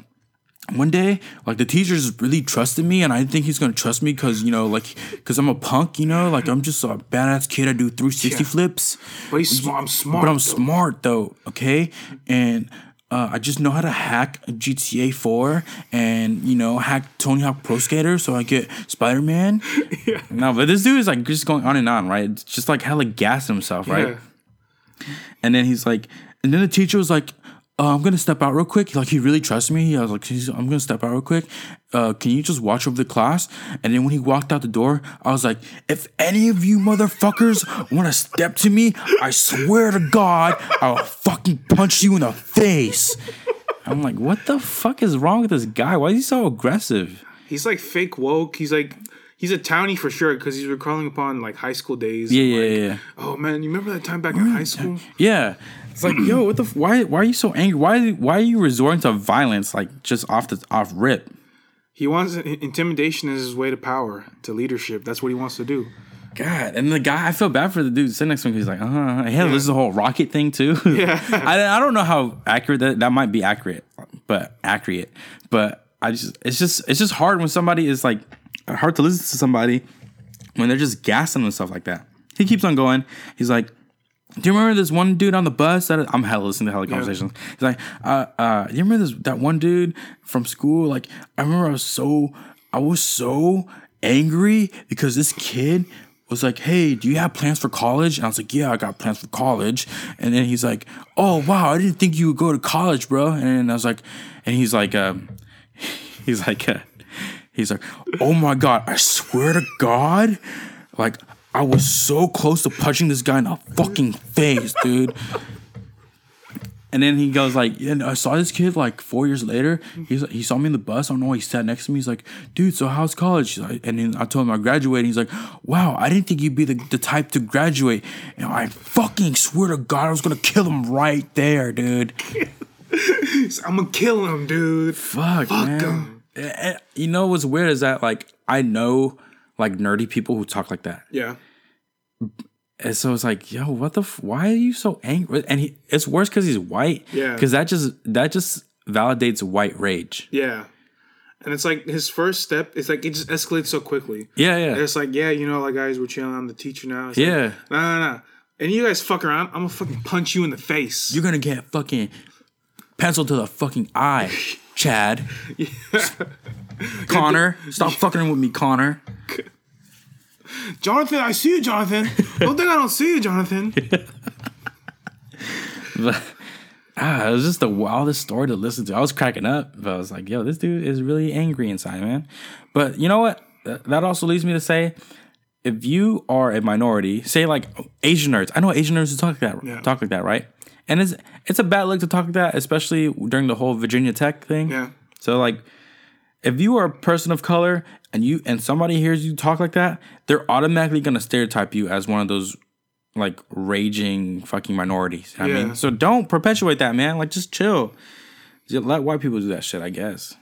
A: one day, like the teachers really trusted me, and I didn't think he's gonna trust me because you know, like, because I'm a punk, you know, like I'm just a badass kid. I do 360
B: Yeah.
A: flips.
B: But he's smart. I'm smart.
A: But I'm
B: though.
A: smart though, okay? And uh, I just know how to hack GTA 4 and you know hack Tony Hawk Pro Skater so I get Spider Man. yeah. No, but this dude is like just going on and on, right? It's just like hella gassing himself, right?
B: Yeah.
A: And then he's like, and then the teacher was like, uh, I'm gonna step out real quick. Like he really trusts me. I was like, I'm gonna step out real quick. Uh, can you just watch over the class? And then when he walked out the door, I was like, if any of you motherfuckers want to step to me, I swear to God, I'll fucking punch you in the face. I'm like, what the fuck is wrong with this guy? Why is he so aggressive?
B: He's like fake woke. He's like he's a townie for sure because he's recalling upon like high school days.
A: Yeah,
B: and,
A: yeah,
B: like,
A: yeah.
B: Oh man, you remember that time back in high school?
A: Yeah. It's like, yo, what the? F- why? Why are you so angry? Why? Why are you resorting to violence like just off the off rip?
B: He wants intimidation is his way to power, to leadership. That's what he wants to do.
A: God, and the guy, I feel bad for the dude sitting next to him. He's like, uh huh. Hell, this is a whole rocket thing too.
B: Yeah.
A: I, I don't know how accurate that that might be accurate, but accurate. But I just, it's just, it's just hard when somebody is like, hard to listen to somebody when they're just gassing and stuff like that. He keeps on going. He's like, do you remember this one dude on the bus that I'm hella listening to hella conversations? He's like, uh, uh, you remember this that one dude from school? Like, I remember I was so I was so angry because this kid was like, Hey, do you have plans for college? And I was like, Yeah, I got plans for college. And then he's like, Oh wow, I didn't think you would go to college, bro. And I was like, and he's like, um, he's like, uh, he's like, Oh my god, I swear to God, like I was so close to punching this guy in the fucking face, dude. And then he goes like, and I saw this kid like four years later. He's he saw me in the bus. I don't know. why He sat next to me. He's like, dude, so how's college? Like- And then I told him I graduated. He's like, wow, I didn't think you'd be the, the type to graduate. And I fucking swear to God, I was gonna kill him right there, dude.
B: I'm gonna kill him, dude.
A: Fuck, man.
B: him.
A: Eh, eh, You know what's weird is that like I know like nerdy people who talk like that.
B: Yeah.
A: And so it's like, yo, what the? F- why are you so angry? And he, it's worse because he's white.
B: Yeah.
A: Because that just that just validates white rage.
B: Yeah. And it's like his first step. It's like it just escalates so quickly.
A: Yeah,
B: And
A: yeah,
B: it's like, yeah, you know, like guys, we're chilling. I'm the teacher now. It's
A: yeah.
B: Like, no, no, no. And you guys fuck around. I'm gonna fucking punch you in the face.
A: You're gonna get fucking pencil to the fucking eye, Chad. Connor, stop fucking with me, Connor.
B: Jonathan, I see you, Jonathan. don't think I don't see you, Jonathan.
A: But ah, it was just the wildest story to listen to. I was cracking up, but I was like, yo, this dude is really angry inside, man. But you know what? That also leads me to say, if you are a minority, say like Asian nerds, I know Asian nerds who talk like that,
B: Yeah.
A: talk like that, right? And it's it's a bad look to talk like that, especially during the whole Virginia Tech thing.
B: Yeah.
A: So like, if you are a person of color and you and somebody hears you talk like that, they're automatically gonna stereotype you as one of those like raging fucking minorities. You know what I mean, so don't perpetuate that, man. Like, just chill. Just let white people do that shit. I guess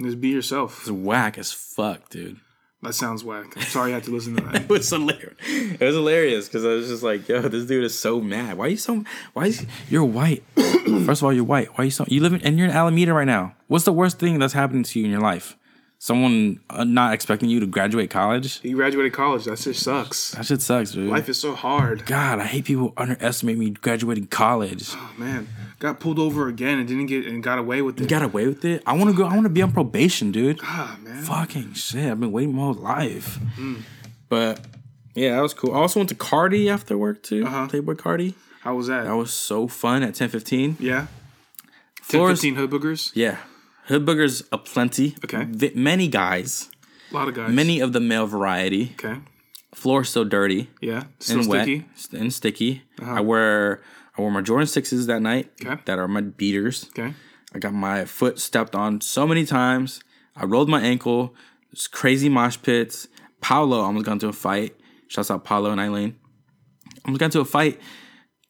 B: Just be yourself.
A: it's whack as fuck, dude.
B: That sounds whack. I'm sorry I had to listen to that.
A: It was hilarious. It was hilarious because I was just like, "Yo, this dude is so mad. Why are you so? Why is you're white? First of all, you're white. Why are you so? You live in and you're in Alameda right now. What's the worst thing that's happening to you in your life? Someone uh, not expecting you to graduate college.
B: You graduated college. That shit sucks.
A: That shit sucks, dude.
B: Life is so hard.
A: God, I hate people underestimate me graduating college.
B: Oh, man, got pulled over again and didn't get and got away with it.
A: Got away with it. I want to go. I want to be on probation, dude.
B: ah, man.
A: Fucking shit. I've been waiting my whole life. But yeah, that was cool. I also went to Carti after work too.
B: Uh-huh.
A: Playboi Carti.
B: How was that?
A: That was so fun at ten fifteen.
B: yeah. 10,
A: Floors,
B: 15 hood boogers.
A: yeah, hood boogers aplenty.
B: Okay.
A: Vi- many guys,
B: A lot of guys.
A: many of the male variety.
B: Okay.
A: Floor still dirty
B: Yeah. Still
A: and
B: sticky. Uh-huh.
A: wet and sticky. I wear I wore my Jordan sixes that night.
B: Okay.
A: That are my beaters.
B: Okay.
A: I got my foot stepped on so many times. I rolled my ankle. It's crazy mosh pits. Paolo almost got into a fight. Shouts out Paolo and Eileen. Almost got into a fight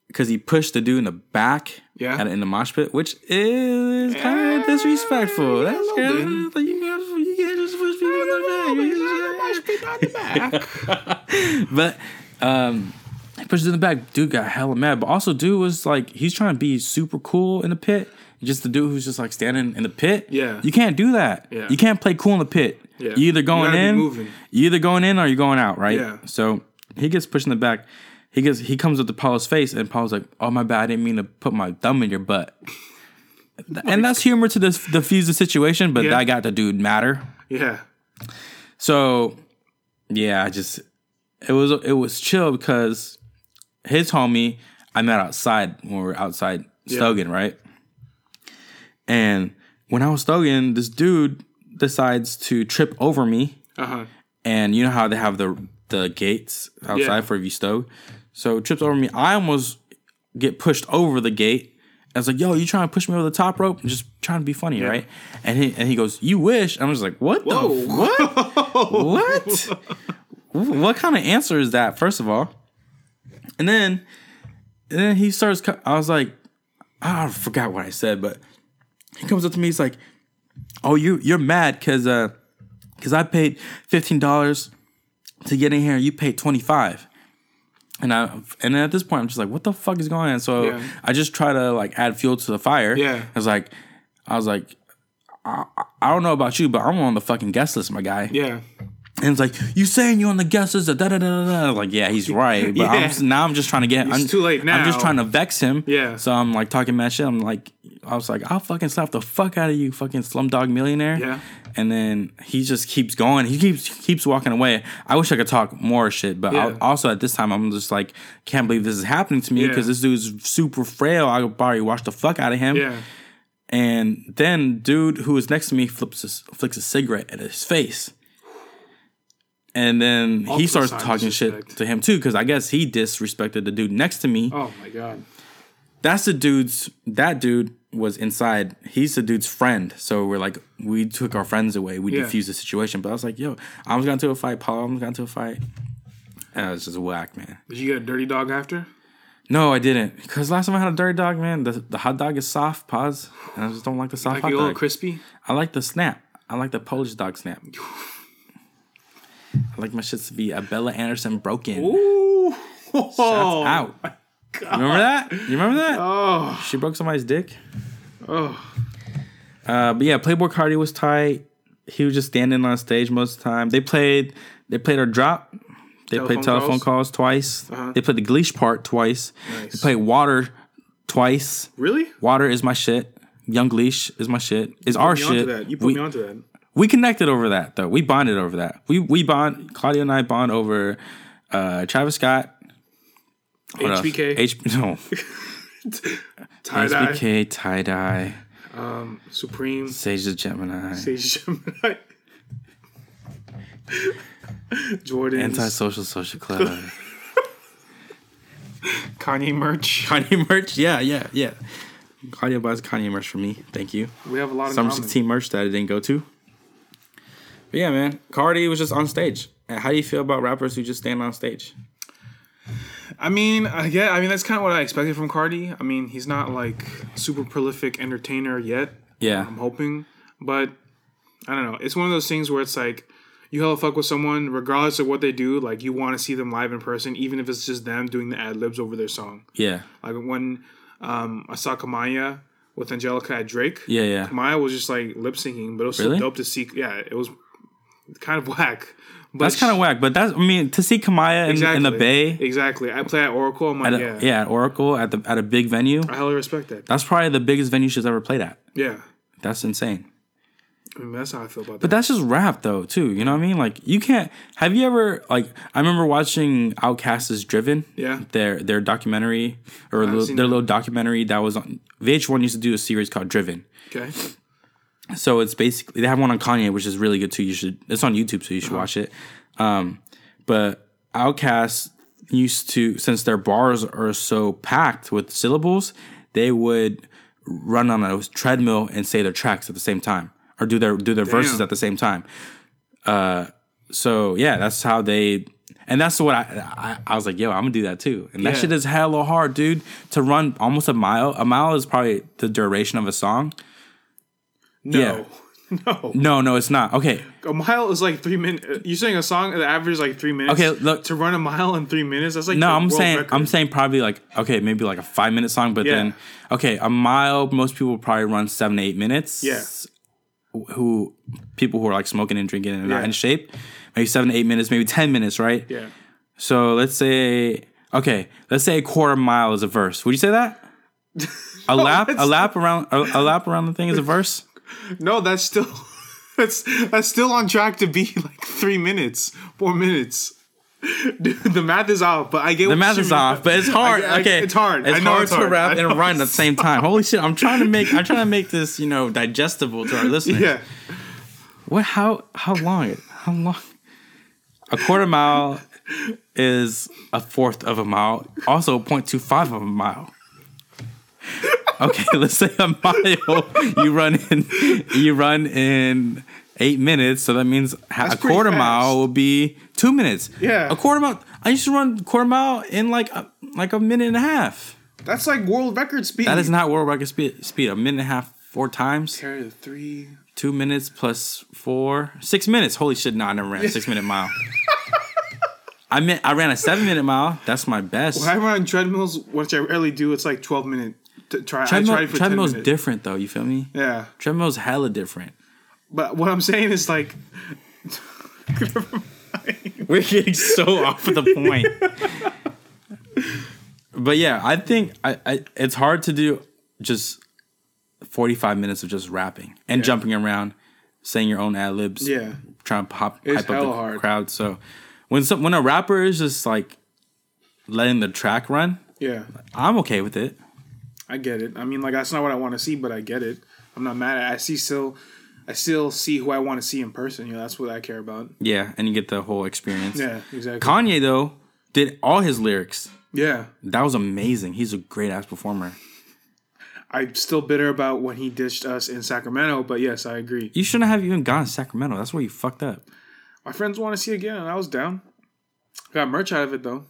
A: because he pushed the dude in the back.
B: Yeah.
A: In the mosh pit, which is kind of disrespectful. That's
B: little
A: kind of like you can't, you can't just push people in the back. But um, he pushed it in the back. Dude got hella mad. But also, dude was like, he's trying to be super cool in the pit. Just the dude who's just like standing in the pit.
B: Yeah.
A: You can't do that.
B: Yeah.
A: You can't play cool in the pit.
B: Yeah.
A: You either going
B: gotta
A: in, you either going in or you're going out, right?
B: Yeah.
A: So he gets pushed in the back. He gets he comes up to Paolo's face and Paul's like, "Oh my bad, I didn't mean to put my thumb in your butt." and that's humor to diffuse the situation, but
B: Yeah.
A: that got the dude matter.
B: Yeah.
A: So yeah, I just it was it was chill because his homie I met outside when we were outside Stogan, right? And when I was Stogan, this dude decides to trip over me.
B: Uh huh.
A: And you know how they have the the gates outside
B: Yeah.
A: for if you stow. So trips over me. I almost get pushed over the gate. I was like, "Yo, you trying to push me over the top rope? I'm just trying to be funny, right?" And he and he goes, "You wish." I'm just like, "What the
B: Whoa.
A: what? what? what kind of answer is that? First of all, and then and then he starts. I was like, I forgot what I said, but he comes up to me. He's like, "Oh, you you're mad because uh because I paid fifteen dollars to get in here. and You paid twenty five. And I and then at this point I'm just like, what the fuck is going on? So
B: Yeah.
A: I just try to like add fuel to the fire.
B: Yeah.
A: I was like, I was like, I, I don't know about you, but I'm on the fucking guest list, my guy.
B: Yeah.
A: And it's like, you saying you're on the guesses, da da da da da. Like, yeah, he's right. But I'm
B: Yeah.
A: just, now I'm just trying to get.
B: It's
A: I'm,
B: too late now.
A: I'm just trying to vex him.
B: Yeah.
A: So I'm like talking mad shit. I'm like, I was like, I'll fucking slap the fuck out of you, fucking slumdog millionaire.
B: Yeah.
A: And then he just keeps going. He keeps keeps walking away. I wish I could talk more shit, but
B: Yeah.
A: also at this time I'm just like, can't believe this is happening to me
B: Yeah.
A: because this dude's super frail. I could probably wash the fuck out of him.
B: Yeah.
A: And then dude who was next to me flips his, flicks a cigarette at his face. And then he starts talking shit to him too, because I guess he disrespected the dude next to me.
B: Oh my god.
A: That's the dude's. That dude was inside. He's the dude's friend. So we're like, we took our friends away. We
B: Yeah.
A: diffused the situation. But I was like, yo, I almost got into a fight. Paul almost got into a fight. And it was just whack, man.
B: Did you get a dirty dog after?
A: No, I didn't. Because last time I had a dirty dog, man, the, the hot dog is soft. Pause. And I just don't like the soft
B: Like
A: hot dog.
B: crispy?
A: I like the snap. I like the Polish dog snap. I like my shits to be a Bella Anderson broken.
B: Ooh.
A: Shouts out. You remember that? You remember that?
B: Oh.
A: She broke somebody's dick.
B: Oh.
A: Uh, but yeah, Playboi Carti was tight. He was just standing on stage most of the time. They played. They played our drop. They
B: Telephone
A: played telephone
B: calls?
A: calls, twice.
B: Uh-huh.
A: They played the Gleesh part twice.
B: Nice.
A: They played Water twice.
B: Really?
A: Water is my shit. Yung Gleesh is my shit. Is our
B: Put me onto
A: shit.
B: that. You put
A: we,
B: me onto that.
A: We connected over that though. We bonded over that. We we bond. Claudia and I bond over uh, Travis Scott. What else?
B: HBK.
A: H no.
B: Tie dye.
A: HBK tie dye.
B: Supreme.
A: Sage the Gemini.
B: Sage of Gemini. Jordan.
A: Antisocial Social social Club.
B: Kanye merch.
A: Kanye merch. Yeah, yeah, yeah. Claudia buys Kanye merch for me. Thank you.
B: We have a lot of
A: Summer 16 merch that I didn't go to. But yeah, man. Carti was just on stage. And How do you feel about rappers who just stand on stage?
B: I mean, I yeah, I mean that's kind of what I expected from Carti. I mean, he's not like super prolific entertainer yet.
A: Yeah.
B: I'm hoping, but I don't know. It's one of those things where it's like you hella fuck with someone, regardless of what they do. Like you want to see them live in person, even if it's just them doing the ad libs over their song.
A: Yeah.
B: Like when um, I saw Kamaiyah with Angelica at Drake.
A: Yeah, yeah.
B: Kamaiyah was just like lip syncing, but it was
A: Really?
B: so dope to see. Yeah, it was kind of whack. But
A: That's kind of whack. But that's, I mean, to see Kamaiyah in, in the Bay
B: Exactly. I play at Oracle. I'm like,
A: at a,
B: yeah,
A: yeah. at Oracle at the at a big venue,
B: I highly respect that.
A: that's probably the biggest venue she's ever played at.
B: Yeah.
A: That's insane.
B: I mean, that's how I feel about that.
A: But that's just rap though, too. You know what I mean? Like you can't have you ever like I remember watching Outkast's Driven.
B: Yeah.
A: Their their documentary or little, their
B: that.
A: little documentary that was on VH1 used to do a series called Driven.
B: Okay.
A: So it's basically they have one on Kanye, which is really good too. You should it's on YouTube, so you should watch it. Um, but Outkast used to since their bars are so packed with syllables, they would run on a treadmill and say their tracks at the same time, or do their do their verses at the same time. Uh, so yeah, that's how they. And that's what I, I I was like, yo, I'm gonna do that too. And that
B: Yeah.
A: shit is hella hard, dude. To run almost a mile. A mile is probably the duration of a song.
B: No.
A: Yeah.
B: No.
A: No, no, it's not. Okay,
B: A mile is like three minutes. You're saying a song the average is like three minutes.
A: Okay, look-
B: to run a mile in three minutes. That's like
A: no, I'm saying
B: record.
A: I'm saying probably like okay, maybe like a five minute song, but
B: Yeah.
A: then okay, a mile. Most people probably run seven to eight minutes.
B: Yeah.
A: Who people who are like smoking and drinking and not in shape, maybe seven to eight minutes, maybe ten minutes, right?
B: Yeah.
A: So let's say okay, let's say a quarter mile is a verse. Would you say that? A lap, a lap around, a, a lap around the thing is a verse.
B: No, that's still that's that's still on track to be like three minutes, four minutes. Dude, the math is off, but I get
A: The math is
B: mean.
A: off, but it's hard.
B: I- I-
A: okay,
B: it's hard.
A: It's
B: I know
A: hard
B: it's
A: to
B: hard.
A: rap and rhyme at the same time. Holy shit! I'm trying to make, I'm trying to make this, you know, digestible to our listeners.
B: Yeah,
A: What? How? How long? How long? A quarter mile is a fourth of a mile. Also, 0.25 of a mile. Okay, let's say a mile. You run in. You run in eight minutes, so that means
B: That's
A: a quarter
B: fast.
A: mile will be two minutes.
B: Yeah.
A: a quarter mile. I used to run quarter mile in like a, like a minute and a half.
B: that's like world record speed.
A: That is not world record speed. Speed a minute and a half four times.
B: carry the three.
A: Two minutes plus four, six minutes. Holy shit! No, I never ran a six minute mile. I meant I ran a seven minute mile. That's my best.
B: When I run treadmills, which I rarely do, it's like twelve minute. To try. I
A: Treadmill,
B: tried for
A: treadmill's
B: 10 minutes.
A: different though. You feel me?
B: Yeah,
A: Treadmill's hella different.
B: but what I'm saying is like,
A: We're getting so off of the point. but yeah, I think I, I it's hard to do just forty five minutes of just rapping and jumping around, saying your own ad libs.
B: Yeah.
A: trying to pop
B: It's
A: hype up the
B: hard.
A: crowd. So when some when a rapper is just like letting the track run,
B: yeah,
A: I'm okay with it.
B: I get it. I mean, like that's not what I want to see, but I get it. I'm not mad at. it. I see still, I still see who I want to see in person. You know, that's what I care about.
A: Yeah, and you get the whole experience.
B: Yeah, exactly.
A: Kanye though did all his lyrics.
B: yeah,
A: That was amazing. He's a great ass performer.
B: I'm still bitter about when he ditched us in Sacramento, but yes, I agree.
A: You shouldn't have even gone to Sacramento. That's where you fucked up.
B: My friends want to see again, and I was down. Got merch out of it though.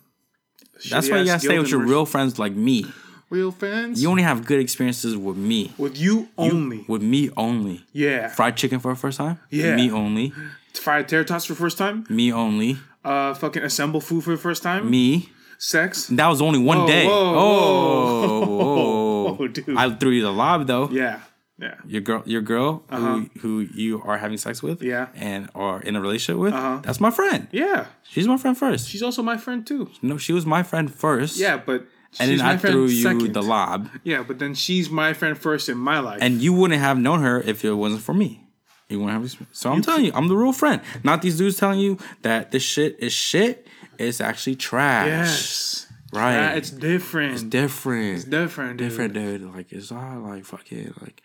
A: That's why you gotta stay with your real friends like me.
B: Real fans.
A: You only have good experiences with me.
B: with you only.
A: With me only.
B: yeah.
A: Fried chicken for the first time?
B: Yeah.
A: Me only.
B: Fried tater tots for the first time.
A: Me only.
B: Uh, fucking assemble food for the first time.
A: Me.
B: Sex.
A: That was only one
B: Whoa,
A: day.
B: whoa,
A: oh,
B: whoa.
A: oh.
B: dude.
A: I threw you the lob though.
B: yeah. Yeah.
A: Your girl, your girl who who you are having sex with,
B: Uh-huh. Yeah.
A: and are in a relationship with.
B: Uh-huh.
A: That's my friend.
B: Yeah.
A: She's my friend first.
B: She's also my friend too.
A: no, she was my friend first.
B: Yeah, but
A: and
B: she's
A: then I threw you
B: second.
A: the lob,
B: Yeah, but then she's my friend first in my life.
A: and you wouldn't have known her if it wasn't for me. You wouldn't have. So I'm telling you, I'm the real friend. Not these dudes telling you that this shit is shit. It's actually trash.
B: yes.
A: Right.
B: Yeah, it's different.
A: It's different. It's
B: different. dude.
A: different, dude. Like it's all like fuck it, like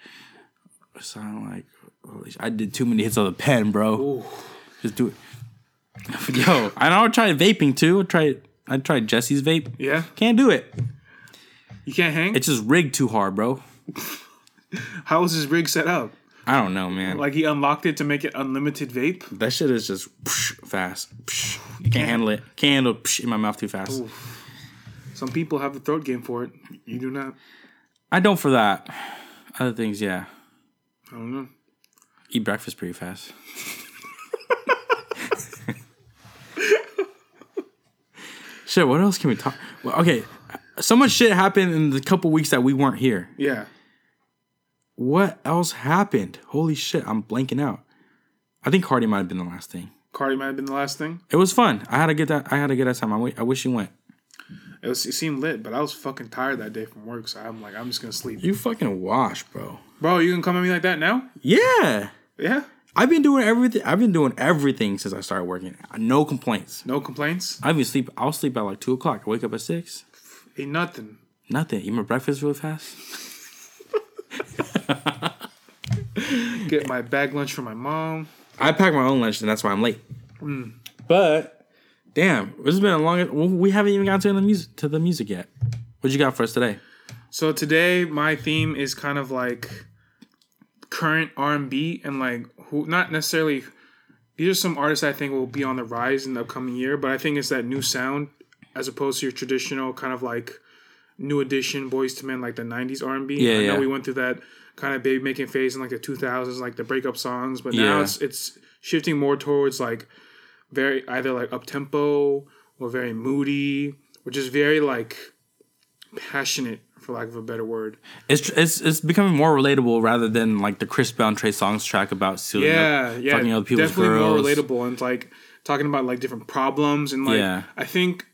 A: it sound like I did too many hits of the pen, bro. Just do it. Yo, And I know I tried vaping too. I tried I tried Jesse's vape.
B: Yeah.
A: Can't do it.
B: You can't hang.
A: It's just rigged too hard, bro.
B: How was his rig set up?
A: I don't know, man.
B: Like he unlocked it to make it unlimited vape.
A: that shit is just fast. You can't handle it. Can't handle in my mouth too fast.
B: Some people have the throat game for it. You do not.
A: I don't for that. Other things, yeah.
B: I don't know.
A: Eat breakfast pretty fast. shit, what else can we talk? Well, okay, so much shit happened in the couple weeks that we weren't here.
B: Yeah.
A: What else happened? Holy shit, I'm blanking out. I think Carti might have been the last thing.
B: Carti might have been the last thing.
A: It was fun. I had to get that. I had to get that time. I, wi- I wish you went.
B: It was. It seemed lit, but I was fucking tired that day from work, so I'm like, I'm just gonna sleep.
A: You fucking wash, bro.
B: Bro, you can come at me like that now?
A: Yeah,
B: Yeah.
A: I've been doing everything. I've been doing everything since I started working. No complaints.
B: No complaints.
A: I even sleep. I'll sleep at like two o'clock. I wake up at six.
B: Ain't nothing.
A: Nothing. Eat my breakfast really fast.
B: Get my bag lunch from my mom.
A: I pack my own lunch, and that's why I'm late. Mm. But damn, this has been a long. We haven't even gotten to the music to the music yet. What you got for us today?
B: So today my theme is kind of like current R and like who not necessarily these are some artists I think will be on the rise in the upcoming year, but I think it's that new sound as opposed to your traditional kind of like new edition boys to men like the 90s R&B.
A: Yeah,
B: I know
A: yeah.
B: we went through that kind of baby making phase in like the 2000s like the breakup songs, but now
A: Yeah.
B: it's it's shifting more towards like very either like up tempo or very moody, which is very like passionate for lack of a better word.
A: It's it's it's becoming more relatable rather than like the Chris Brown Trey Songz track about stealing,
B: yeah,
A: up,
B: yeah,
A: fucking other people's
B: definitely
A: girls.
B: more relatable and like talking about like different problems and like
A: Yeah.
B: I think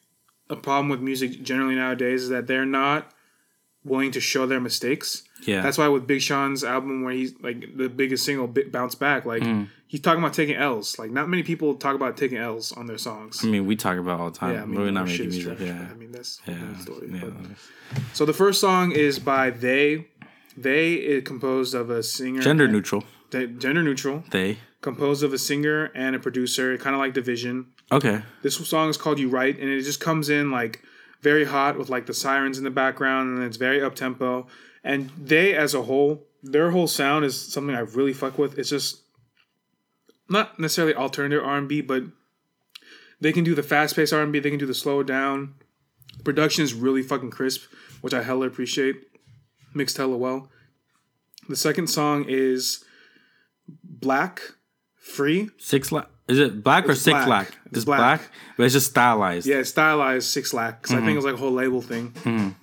B: a problem with music generally nowadays is that they're not willing to show their mistakes.
A: Yeah.
B: That's why with Big Sean's album, where he's like the biggest single, "Bounce Back," like
A: Mm.
B: he's talking about taking L's. Like not many people talk about taking L's on their songs.
A: I mean, we talk about all the time.
B: yeah, I mean,
A: we're not making music.
B: trash,
A: Yeah.
B: I mean, that's
A: Yeah.
B: story.
A: yeah.
B: but- So the first song is by They. They is composed of a singer,
A: Gender neutral.
B: de- gender neutral,
A: They.
B: composed of a singer and a producer, kind of like dvsn.
A: Okay.
B: This song is called "You Right," and it just comes in like very hot with like the sirens in the background, and it's very up tempo. And they, as a whole, their whole sound is something I really fuck with. It's just not necessarily alternative R and B, but they can do the fast paced R and B. They can do the slow down. Production is really fucking crisp, which I hella appreciate. Mixed hella well. The second song is Black Free.
A: Six. Is it black or
B: It's
A: six
B: black. It's black.
A: black. but it's just stylized.
B: Yeah, it's stylized Six Lakh. 'cause I
A: Mm-hmm.
B: think it was like a whole label thing.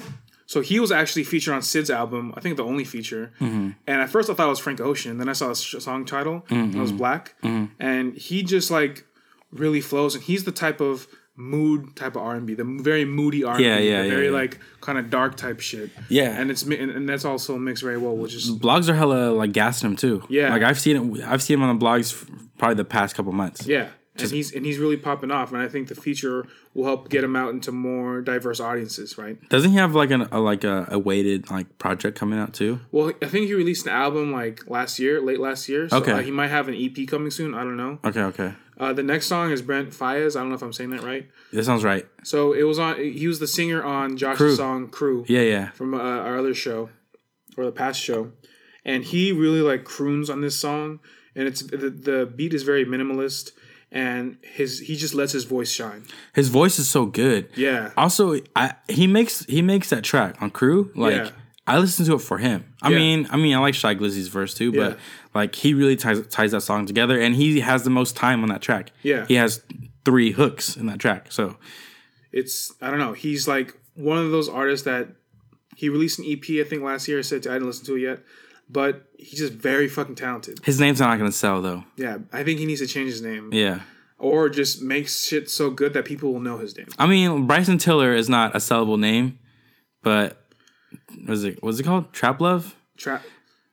B: So he was actually featured on Syd's album. I think the only feature.
A: Mm-hmm.
B: And at first I thought it was Frank Ocean. Then I saw the song title. And it was
A: Mm-hmm.
B: Black. And he just like really flows. And he's the type of mood type of R and B, the very moody R and B,
A: Yeah, yeah,
B: the
A: yeah,
B: very
A: yeah.
B: like kind of dark type shit.
A: Yeah.
B: and it's and, and that's also mixed very well, which is
A: blogs are hella like gassing him too.
B: Yeah.
A: like I've seen it. I've seen him on the blogs probably the past couple months.
B: yeah. And he's and he's really popping off, and I think the feature will help get him out into more diverse audiences, right?
A: Doesn't he have like an, a like a, a weighted like project coming out too?
B: Well, I think he released an album like last year, late last year. So
A: Okay.
B: uh, he might have an EP coming soon. I don't know.
A: Okay, okay,
B: Uh, the next song is Brent Faiyaz. I don't know if I'm saying that right.
A: that sounds right.
B: So it was on. He was the singer on Josh's
A: Crew.
B: song "Crew"
A: Yeah, yeah.
B: from uh, our other show or the past show, and he really like croons on this song. And it's the, the beat is very minimalist, and his he just lets his voice shine.
A: His voice is so good.
B: Yeah,
A: Also, I he makes he makes that track on Crew. Like
B: Yeah.
A: I listen to it for him. I
B: Yeah.
A: mean, I mean, I like Shy Glizzy's verse too,
B: Yeah.
A: but like he really ties ties that song together, and he has the most time on that track.
B: Yeah.
A: he has three hooks in that track. So
B: it's I don't know. He's like one of those artists that he released an EP I think last year. I said I didn't listen to it yet, but he's just very fucking talented.
A: his name's not gonna sell though.
B: Yeah, I think he needs to change his name
A: Yeah.
B: or just make shit so good that people will know his name.
A: I mean, Bryson Tiller is not a sellable name, but was it what's it called? Trap Love?
B: Trap,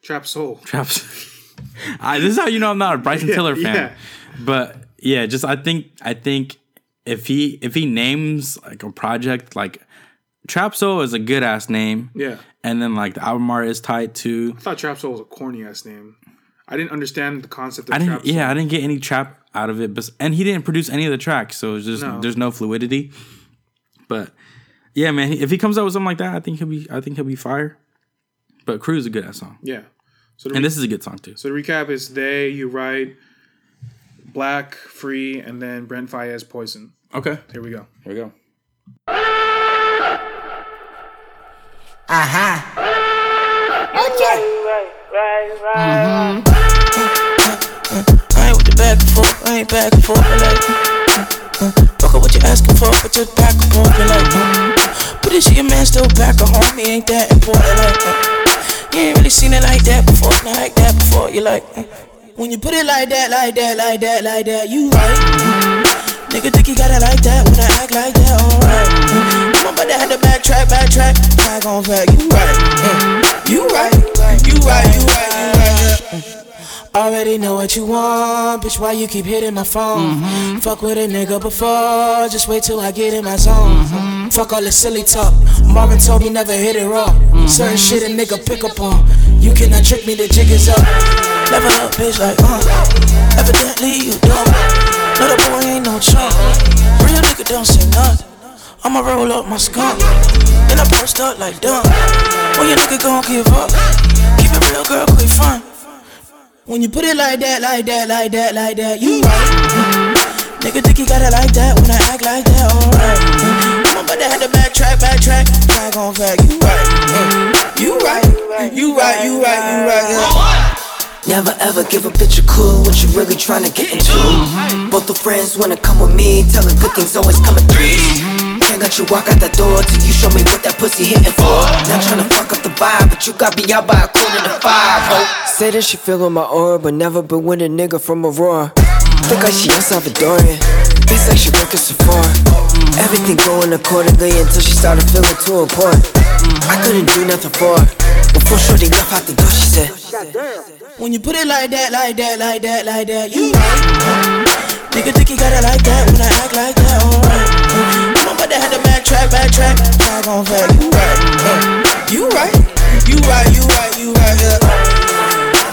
B: trap soul.
A: Traps. I, this is how you know I'm not a Bryson
B: Yeah,
A: Tiller fan.
B: yeah.
A: But yeah, just I think I think if he if he names like a project like Trap Soul is a good ass name.
B: Yeah,
A: And then like the album art is tied to
B: I thought trap soul was a corny ass name. I didn't understand the concept of
A: I didn't
B: trap soul.
A: yeah, I didn't get any trap out of it, but and he didn't produce any of the tracks, so it's just
B: No.
A: there's no fluidity. But yeah, man, if he comes out with something like that, I think he'll be I think he'll be fire. But Cruise is a good ass song.
B: Yeah. So
A: And
B: re-
A: this is a good song too.
B: so the recap is they, you right, Black, Free, and then Brent Faiyaz, Poison.
A: Okay.
B: Here we go.
A: Here we go.
E: I ain't with the back and forth, I ain't back and forth, I like uh, Fuck up what you asking for, but just back and forth, I like uh, But is your man still back at home? He ain't that important, like uh, You ain't really seen it like that before, not like that before, you like uh, When you put it like that, like that, like that, like that, you right Nigga think you got it like that, when I act like that, alright I'm about to have to backtrack, backtrack, back on fact, you right You right, you right, you right, you right. Already know what you want, bitch. Why you keep hitting my phone? Mm-hmm. Fuck with a nigga before, just wait till I get in my zone. Mm-hmm. Fuck all the silly talk. Marvin told me never hit it raw. Mm-hmm. Certain shit a nigga pick up on. You cannot trick me, the jig is up. Level up, bitch, like uh. Evidently you dumb. Little boy ain't no chump. Real nigga don't say nothing. I'ma roll up my skunk. Then I post up like dumb. When your nigga gon' give up? Keep it real, girl, quick fun. When you put it like that, like that, like that, like that, you right. Nigga think you got it like that when I act like that, alright. I'm about to have to backtrack, backtrack, back on fact, you right. You right, you right, you right, you right. Yeah.
F: Never ever give a bitch a clue what you really tryna get into. Both the friends wanna come with me, tell good things always come in threes. Can't let you walk out the door till you show me what that pussy hitting for. Not tryna fuck up the vibe, but you got me out by a quarter to five. Oh. Say that she feelin' my aura, but never been with a nigga from Aurora. Think like she on Salvadorian. Face like she work at Sephora. Everything going accordingly until she started feeling too important. I couldn't do nothing for her. Before Shorty left out the door, she said,
G: When you put it like that, like that, like that, like that, you right. Nigga think you got it like that when I act like that, alright. I'm about to backtrack, backtrack, back on. You right, uh, you right, you right, you right, you right. Yeah.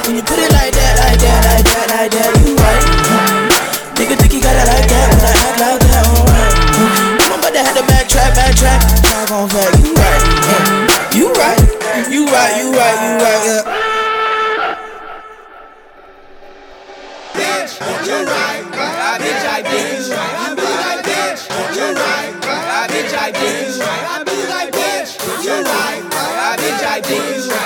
G: When you put it like that, like that, like that, like that, you right. Nigga think you got it like that when I act like that, alright. I'm about to have to backtrack, backtrack, back on fact. You right, uh, you right, you right, you right, up. Bitch, you
H: right. Yeah. Okay.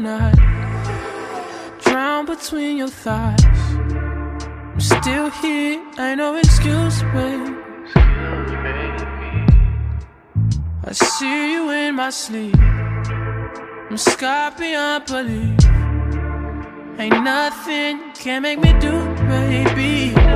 H: Tonight? Drown between your thighs. I'm still here, ain't no excuse, babe. I see you in my sleep. I'm sky beyond belief. Ain't nothing can make me do, baby.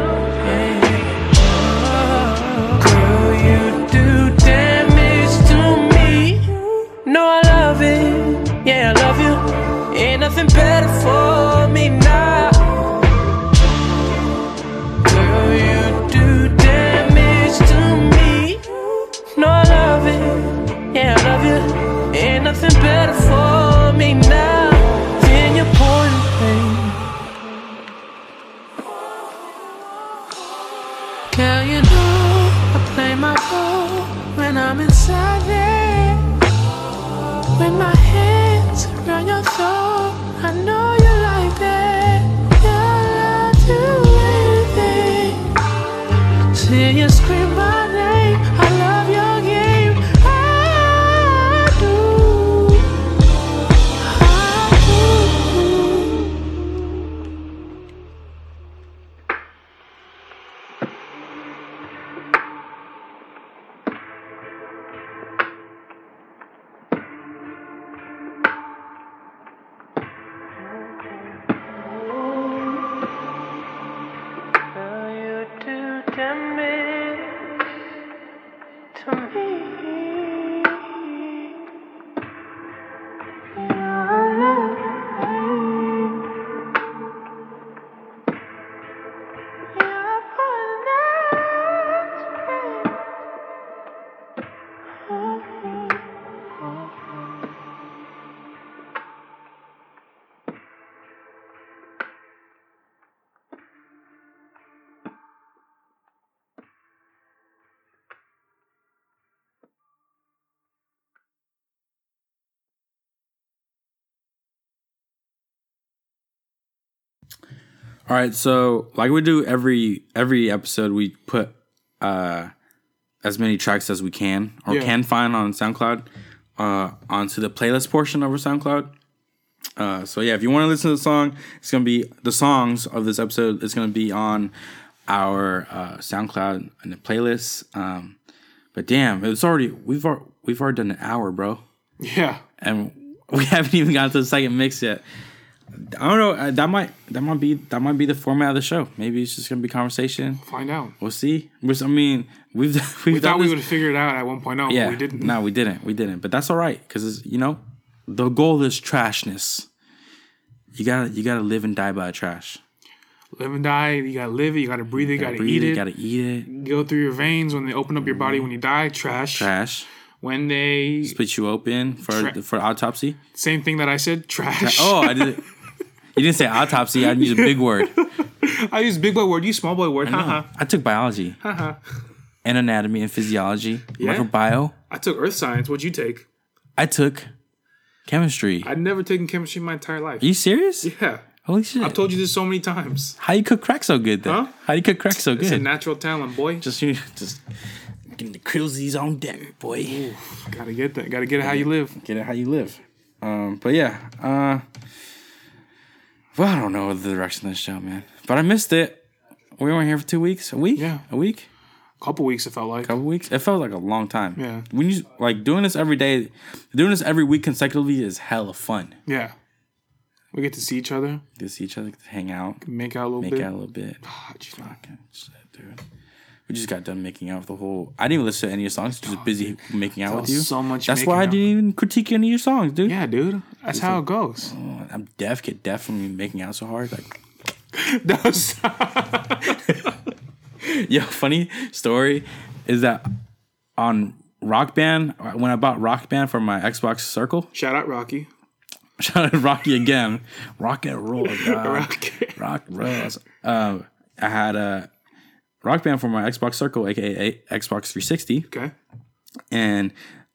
A: All right, so like we do every every episode, we put uh as many tracks as we can or
B: Yeah.
A: can find on SoundCloud uh onto the playlist portion of our SoundCloud. Uh, so yeah, if you want to listen to the song, it's gonna be the songs of this episode. It's gonna be on our uh, SoundCloud and the playlist. Um, but damn, it's already we've al- we've already done an hour, bro
B: Yeah.
A: and we haven't even gotten to the second mix yet. I don't know. uh, That might that might be that might be the format of the show. Maybe it's just gonna be conversation.
B: Find out.
A: We'll see. Which, I mean, we've we've
B: We thought we would figure it out at one point. No,
A: Yeah,
B: we didn't.
A: No, we didn't. We didn't. But that's all right because you know the goal is trashness. You gotta you gotta live and die by trash.
B: Live and die. You gotta live it. You gotta breathe it. You gotta,
A: breathe
B: eat
A: it. You gotta eat it.
B: Go through your veins when they open up your body when you die. Trash.
A: Trash.
B: When they
A: Split you open for
B: Tra-
A: for autopsy.
B: same thing that I said. Trash.
A: Oh, I did. You didn't say autopsy. I used a big word.
B: I use big boy word. You small boy word. Haha.
A: I took biology, and anatomy and physiology,
B: Yeah?
A: microbiome.
B: I took earth science. What'd you take?
A: I took chemistry.
B: I'd never taken chemistry in my entire life.
A: Are you serious?
B: Yeah.
A: Holy shit!
B: I've told you this so many times.
A: How you cook crack so good then?
B: Huh?
A: How you cook crack so
B: It's a
A: good?
B: natural talent, boy.
A: just you just getting the cruisies on deck, boy.
B: Gotta get that. Gotta get it how you live.
A: Get it how you live. Um, but yeah, uh, well, I don't know the direction of the show, man. But I missed it. We weren't here for two weeks. A week?
B: Yeah.
A: A week?
B: A couple weeks, it felt like.
A: A couple weeks. It felt like a long time.
B: Yeah.
A: When you like doing this every day, doing this every week consecutively is hella fun.
B: Yeah. We get to see each other, Get
A: to see each other, hang out,
B: make out a little
A: make
B: bit.
A: Make out a little bit.
B: Just like-
A: Fucking shit, dude. We just got done making out with the whole. I didn't even listen to any of your songs. Just busy making out
B: Oh,
A: with you.
B: so much
A: That's why I didn't even critique any of your songs, dude.
B: Yeah, dude. That's how it goes.
A: Oh, I'm deaf. Get deaf from me making out so hard. Like,
B: was-
A: yo, funny story is that on Rock Band when I bought Rock Band for my Xbox Circle.
B: Shout out Rocky.
A: Shout out Rocky again. Rock and roll, God.
B: Rocky.
A: Rock rolls. Um, I had a Rock Band for my Xbox Circle, aka Xbox 360,
B: Okay.
A: and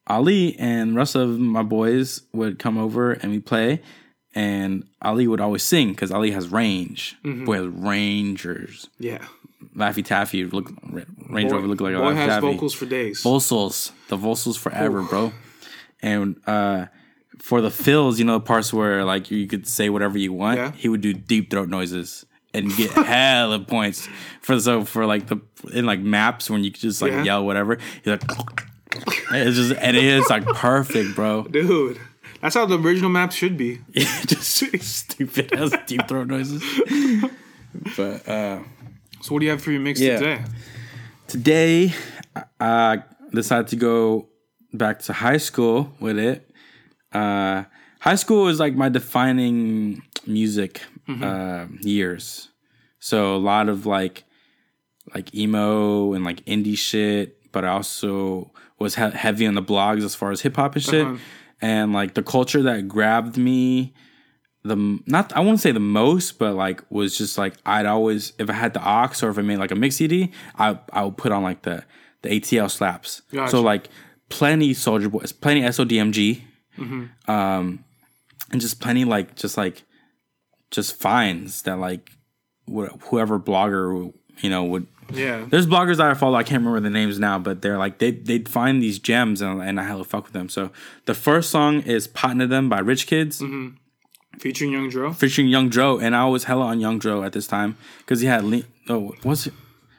A: Ali and the rest of my boys would come over and we play. And Ali would always sing because Ali has range.
B: Mm-hmm.
A: Boy has Rangers.
B: Yeah.
A: Laffy Taffy look Range Rover look like a
B: boy
A: Laffy
B: has
A: Taffy.
B: vocals for days.
A: Vocals, the vocals forever, bro. And uh, for the fills, you know, the parts where like you could say whatever you want,
B: Yeah.
A: he would do deep throat noises and get hella points for so for like the in like maps when you could just like
B: Yeah.
A: yell whatever. He's like, it's just and it is like perfect, bro.
B: Dude. That's how the original map should be.
A: Yeah, just stupid ass deep throat noises. But uh,
B: So what do you have for your mix
A: Yeah.
B: today?
A: today I decided to go back to high school with it. Uh, high school is like my defining music uh, years. So a lot of like like emo and like indie shit, but I also was he- heavy on the blogs as far as hip hop and shit. And like the culture that grabbed me the not I won't say the most, but like was just like I'd always if I had the aux or if I made like a mix CD, I I would put on like the the ATL slaps.
B: Gotcha.
A: So like plenty Soulja Boys, plenty SODMG, um, and just plenty like just like just finds that like wh- whoever blogger you know would
B: Yeah.
A: there's bloggers that I follow. I can't remember the names now, but they're like they they'd find these gems and, and I hella fuck with them. So the first song is "Potting Them" by Rich Kids mm-hmm.
B: Featuring Young Dro.
A: featuring Young Dro, and I was hella on Young Dro at this time because he had lean. Oh, what's it?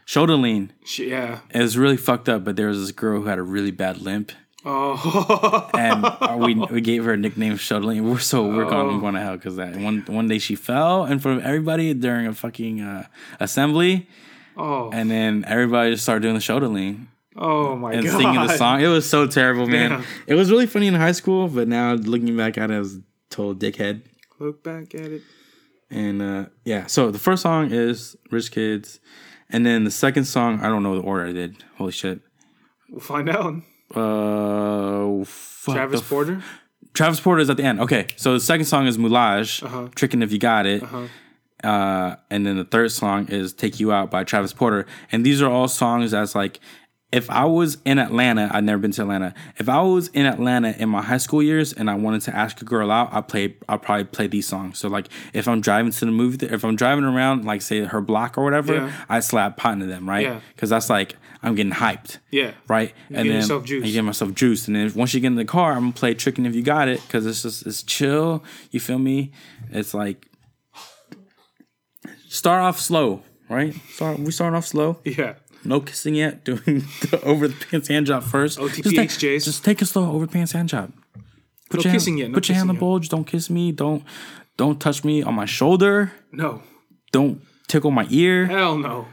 A: Shoulder lean.
B: Yeah.
A: It was really fucked up, but there was this girl who had a really bad limp,
B: Oh.
A: and uh, we we gave her a nickname. We're so we're going going to hell because that one one day she fell in front of everybody during a fucking uh, assembly,
B: oh.
A: and then everybody just started doing the lean
B: Oh my
A: and
B: god.
A: singing the song. It was so terrible, man. It was really funny in high school, but now looking back at it, I was a total dickhead.
B: Look back at it.
A: And uh, yeah, so the first song is Rich Kids, and then the second song I don't know the order I did. Holy shit.
B: We'll find out.
A: Uh,
B: Travis
A: the f-
B: Porter.
A: Travis Porter is at the end. Okay, so the second song is Mullage,
B: Uh-huh.
A: Trickin' If You Got It. Uh, and then the third song is Take You Out by Travis Porter. And these are all songs that's like, if I was in Atlanta, I'd never been to Atlanta. If I was in Atlanta in my high school years and I wanted to ask a girl out, I play, I'll probably play these songs. So like, if I'm driving to the movie, th- if I'm driving around, like say her block or whatever,
B: Yeah.
A: I slap pot into them, right?
B: Yeah.
A: Because that's like I'm getting hyped
B: Yeah.
A: right? and
B: getting
A: then
B: yourself juiced.
A: I get myself juiced, and then once you get in the car, I'm gonna play "Tricking If You Got It" because it's just it's chill. You feel me? It's like start off slow, right? Start we start off slow.
B: Yeah.
A: No kissing yet. Doing the over the pants hand job first.
B: OTP
A: Just take, just take it slow over the pants hand job. Put
B: No
A: your
B: kissing
A: hand,
B: yet, no
A: put your hand on the bulge. Don't kiss me. Don't don't touch me on my shoulder.
B: No.
A: Don't tickle my ear.
B: Hell no.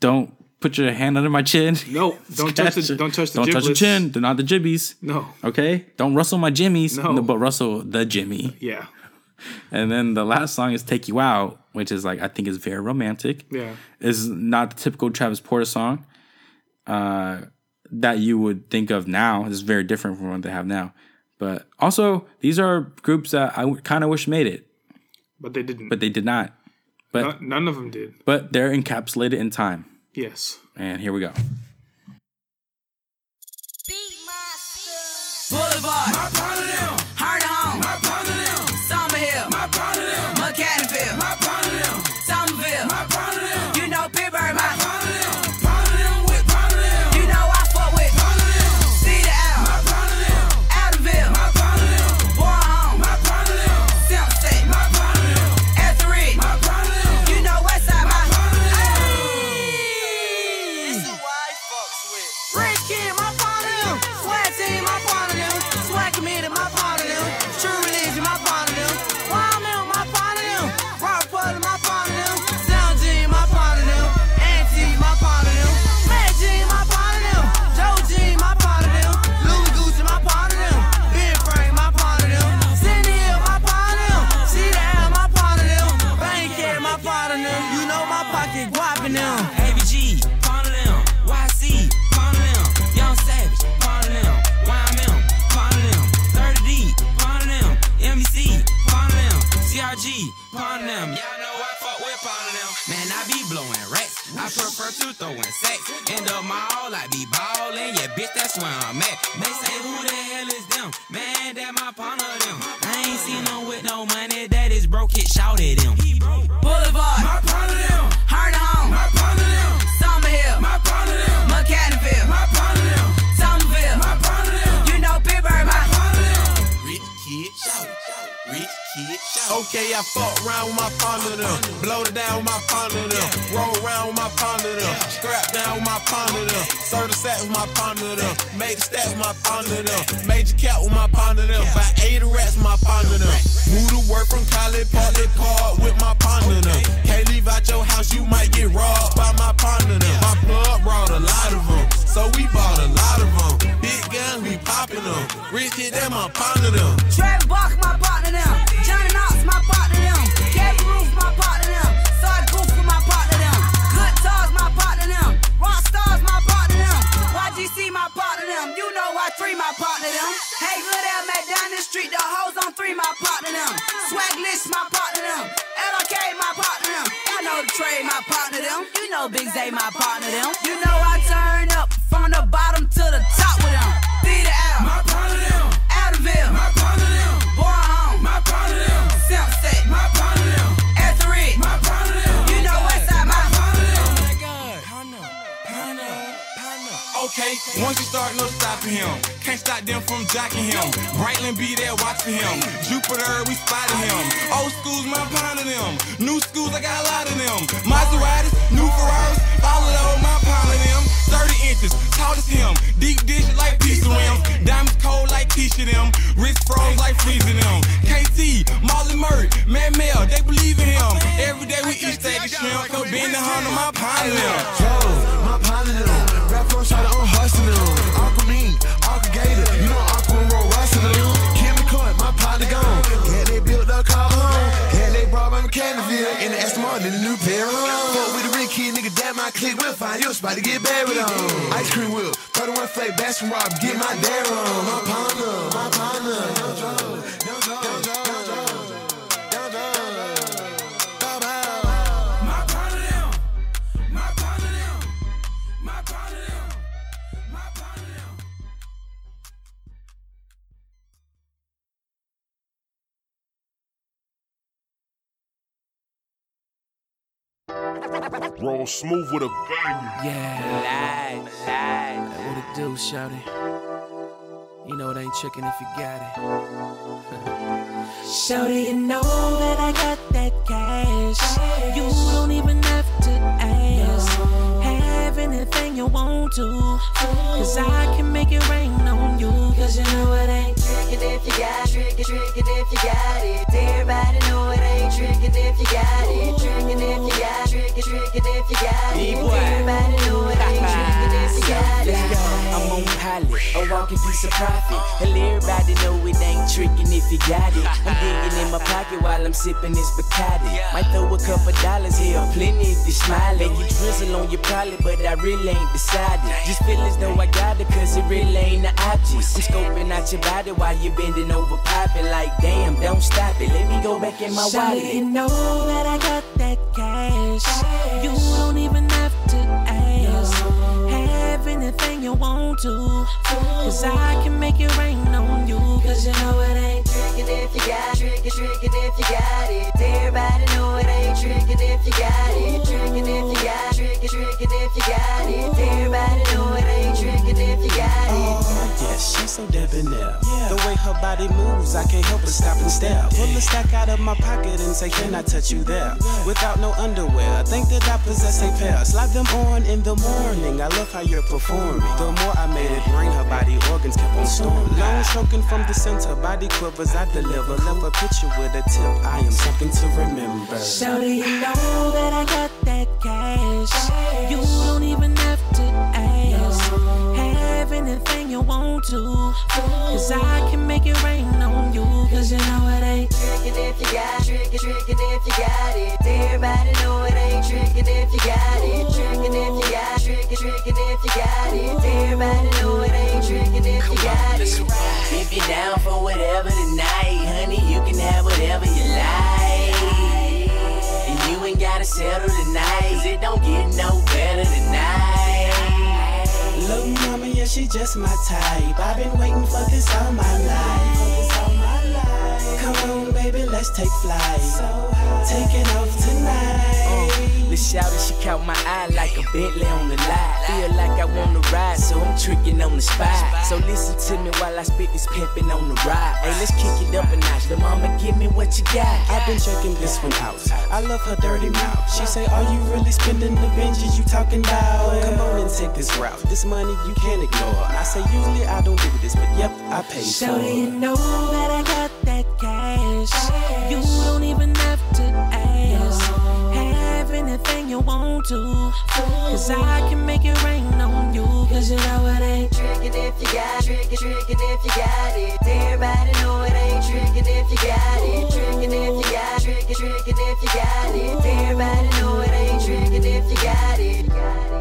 A: Don't put your hand under my chin.
B: No. Don't touch the. Don't touch the.
A: Don't touch the chin. They're not the jibbies.
B: No.
A: Okay? Don't rustle my jimmies,
B: No.
A: no, but rustle the Jimmy.
B: Yeah.
A: And then the last song is Take You Out, which is like I think is very romantic.
B: Yeah.
A: Is not the typical Travis Porter song uh, that you would think of now. It's very different from what they have now. But also, these are groups that I kind of wish made it,
B: But they didn't.
A: but they did not. But
B: None- none of them did.
A: but they're encapsulated in time.
B: Yes.
A: And here we go.
I: Boulevard.
J: Pawn them. Y'all know I fuck with pawn them. Man, I be blowing racks. I prefer to throwing sex. End up my all, I be ballin'. Yeah, bitch, that's where I'm at. They say, who the hell is them? Man, that my of them. I ain't seen them with no money. That is broke, it shouted them.
K: Okay, I fuck around with my partner them. Blow it down with my partner them. Roll around with my partner them. Scrap down with my partner them. Serve the sack with my partner them. Made the stats with my partner them. Major cap with my partner them. By eight rats with my partner them. Move to work from Park, they part with my partner them. Can't leave out your house, you might get robbed by my partner them. My plug brought a lot of them. So we bought a lot of them. Big guns, we popping them. Rich kid, that my partner them.
L: Smooth with a banger.
M: Yeah, lies, lies. What it do, shawty? You know it ain't chicken if you got it.
N: Shawty, you know that I got that cash. You don't even have to ask. Have anything you want to. Cause I can make it rain on you. Cause you know it ain't trickin' if you got it. Trickin', trickin' if you got it. Everybody know it ain't trickin' if you got it. Trickin' if you got it. Trickin', trickin' if you got it. Everybody know it ain't trickin' if you got it.
M: I'm on pilot, a walking piece of profit. And everybody know it ain't tricking if you got it. I'm digging in my pocket while I'm sipping this Bacardi. Might throw a couple dollars here, plenty if you smile. Make you drizzle on your pilot, but I really ain't decided. Just feel as though I got it, cause it really ain't the object. I'm scoping out your body while you bending over, popping like, damn, don't stop it. Let me go back in my wallet.
N: you know that I got that cash. You don't even have Anything you want to. Cause I can make it rain on you. Cause you know it ain't tricking if you got it. Trickin', trickin' if you got it. Everybody know it ain't trickin' if you got it. Trickin' if you got it. Trickin', trickin' if you got it. Everybody know it ain't trickin' if you got it.
O: Oh, yes, she's so debonair. The way her body moves, I can't help but stop and stare. Pull the stack out of my pocket and say, Can I touch you there? Without no underwear, think that I possess a pair. Slide them on in the morning. I love how you're performing. The more I made it rain, her body organs kept on storming. Long choking from the center, body quivers I deliver. Left a picture with a tip. I am something to remember.
N: Shawty, you know that I got that cash. You don't even anything you want to. Cause I can make it rain on you. Cause you know it ain't trickin' if you got it. Trickin', trickin' if you got it. Everybody know it
F: tricking if you got it. Tricking if you got tricking, tricking if you got it. Everybody know it ain't tricking if you got it.
M: If you're down for whatever tonight, honey, you can have whatever you like. And you ain't gotta settle tonight, 'cause it don't get no better tonight.
O: Little mama, yeah, she just my type. I've been waiting for this all my life. Come on, baby, let's take flight. Taking off tonight.
M: The shouter, she caught my eye like a Bentley on the lot. Feel like I wanna ride, so I'm tricking on the spot. So listen to me while I spit this pimpin' on the ride. Hey, let's kick it up a notch. The mama, give me what you got.
O: I've been checking this one out. I love her dirty mouth. She say, Are you really spending the binges you talking about? Come on and take this route. This money you can't ignore. I say, Usually I don't do this, but yep, I pay so for
N: Shawty, you know that I got that cash. You don't even have to anything you want to. Cause I can make it rain on you. Cause you know it ain't
F: Tricking if you got tricking, tricking if you got it. Everybody know it ain't tricking if you got it. Tricking if you got tricking, tricking if you got it. Everybody know it ain't tricking if you got it.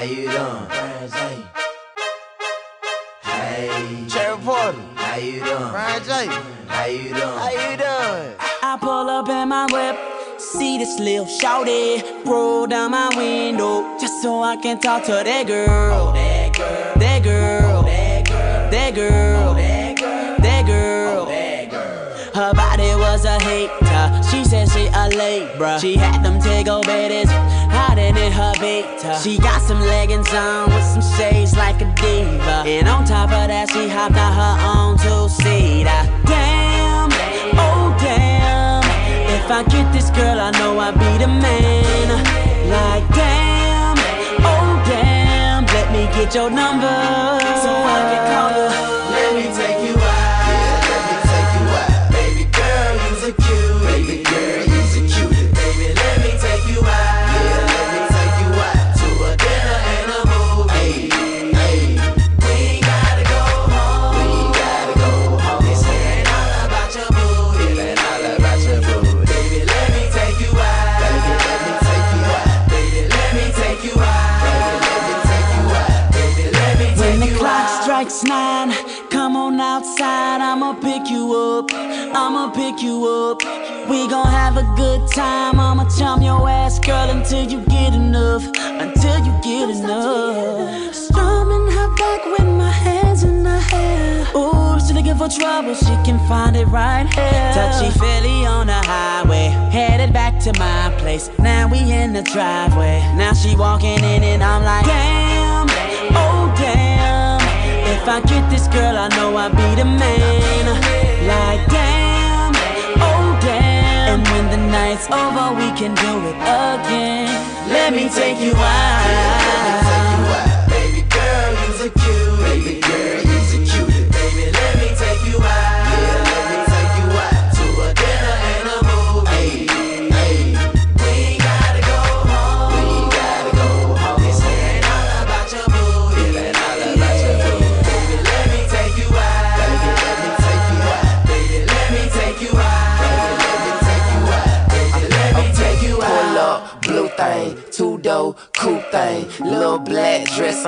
P: How you doing? Hey, Cherry Porter, how you doing? Brian J, how you doing? How you doing?
Q: I pull up in my whip, see this little shouty, roll down my window just so I can talk to that girl. Oh, that girl, that girl, oh, that girl, that oh, girl, that girl. Her body was a hater. She said she a labor. She had them Tego bitties hiding in her beta. She got some leggings on with some shades like a diva. And on top of that, she hopped out her own two-seater. Damn, oh damn. If I get this girl, I know I'll be the man. Like damn, oh damn. Let me get your number so I can call you.
P: Let me take you
Q: up. I'ma pick you up. We gon' have a good time. I'ma charm your ass, girl, until you get enough. Until you get enough. Strumming her back with my hands in her hair. Ooh, she looking for trouble, she can find it right here. Touchy feely on the highway, headed back to my place. Now we in the driveway. Now she walking in and I'm like, damn, oh damn. If I get this girl, I know I'll be the man. Like damn, oh damn. And when the night's over, we can do it again. Let me take you out.
P: Baby girl, you's a cute. Baby girl, you's a cute. Baby, let me take you out.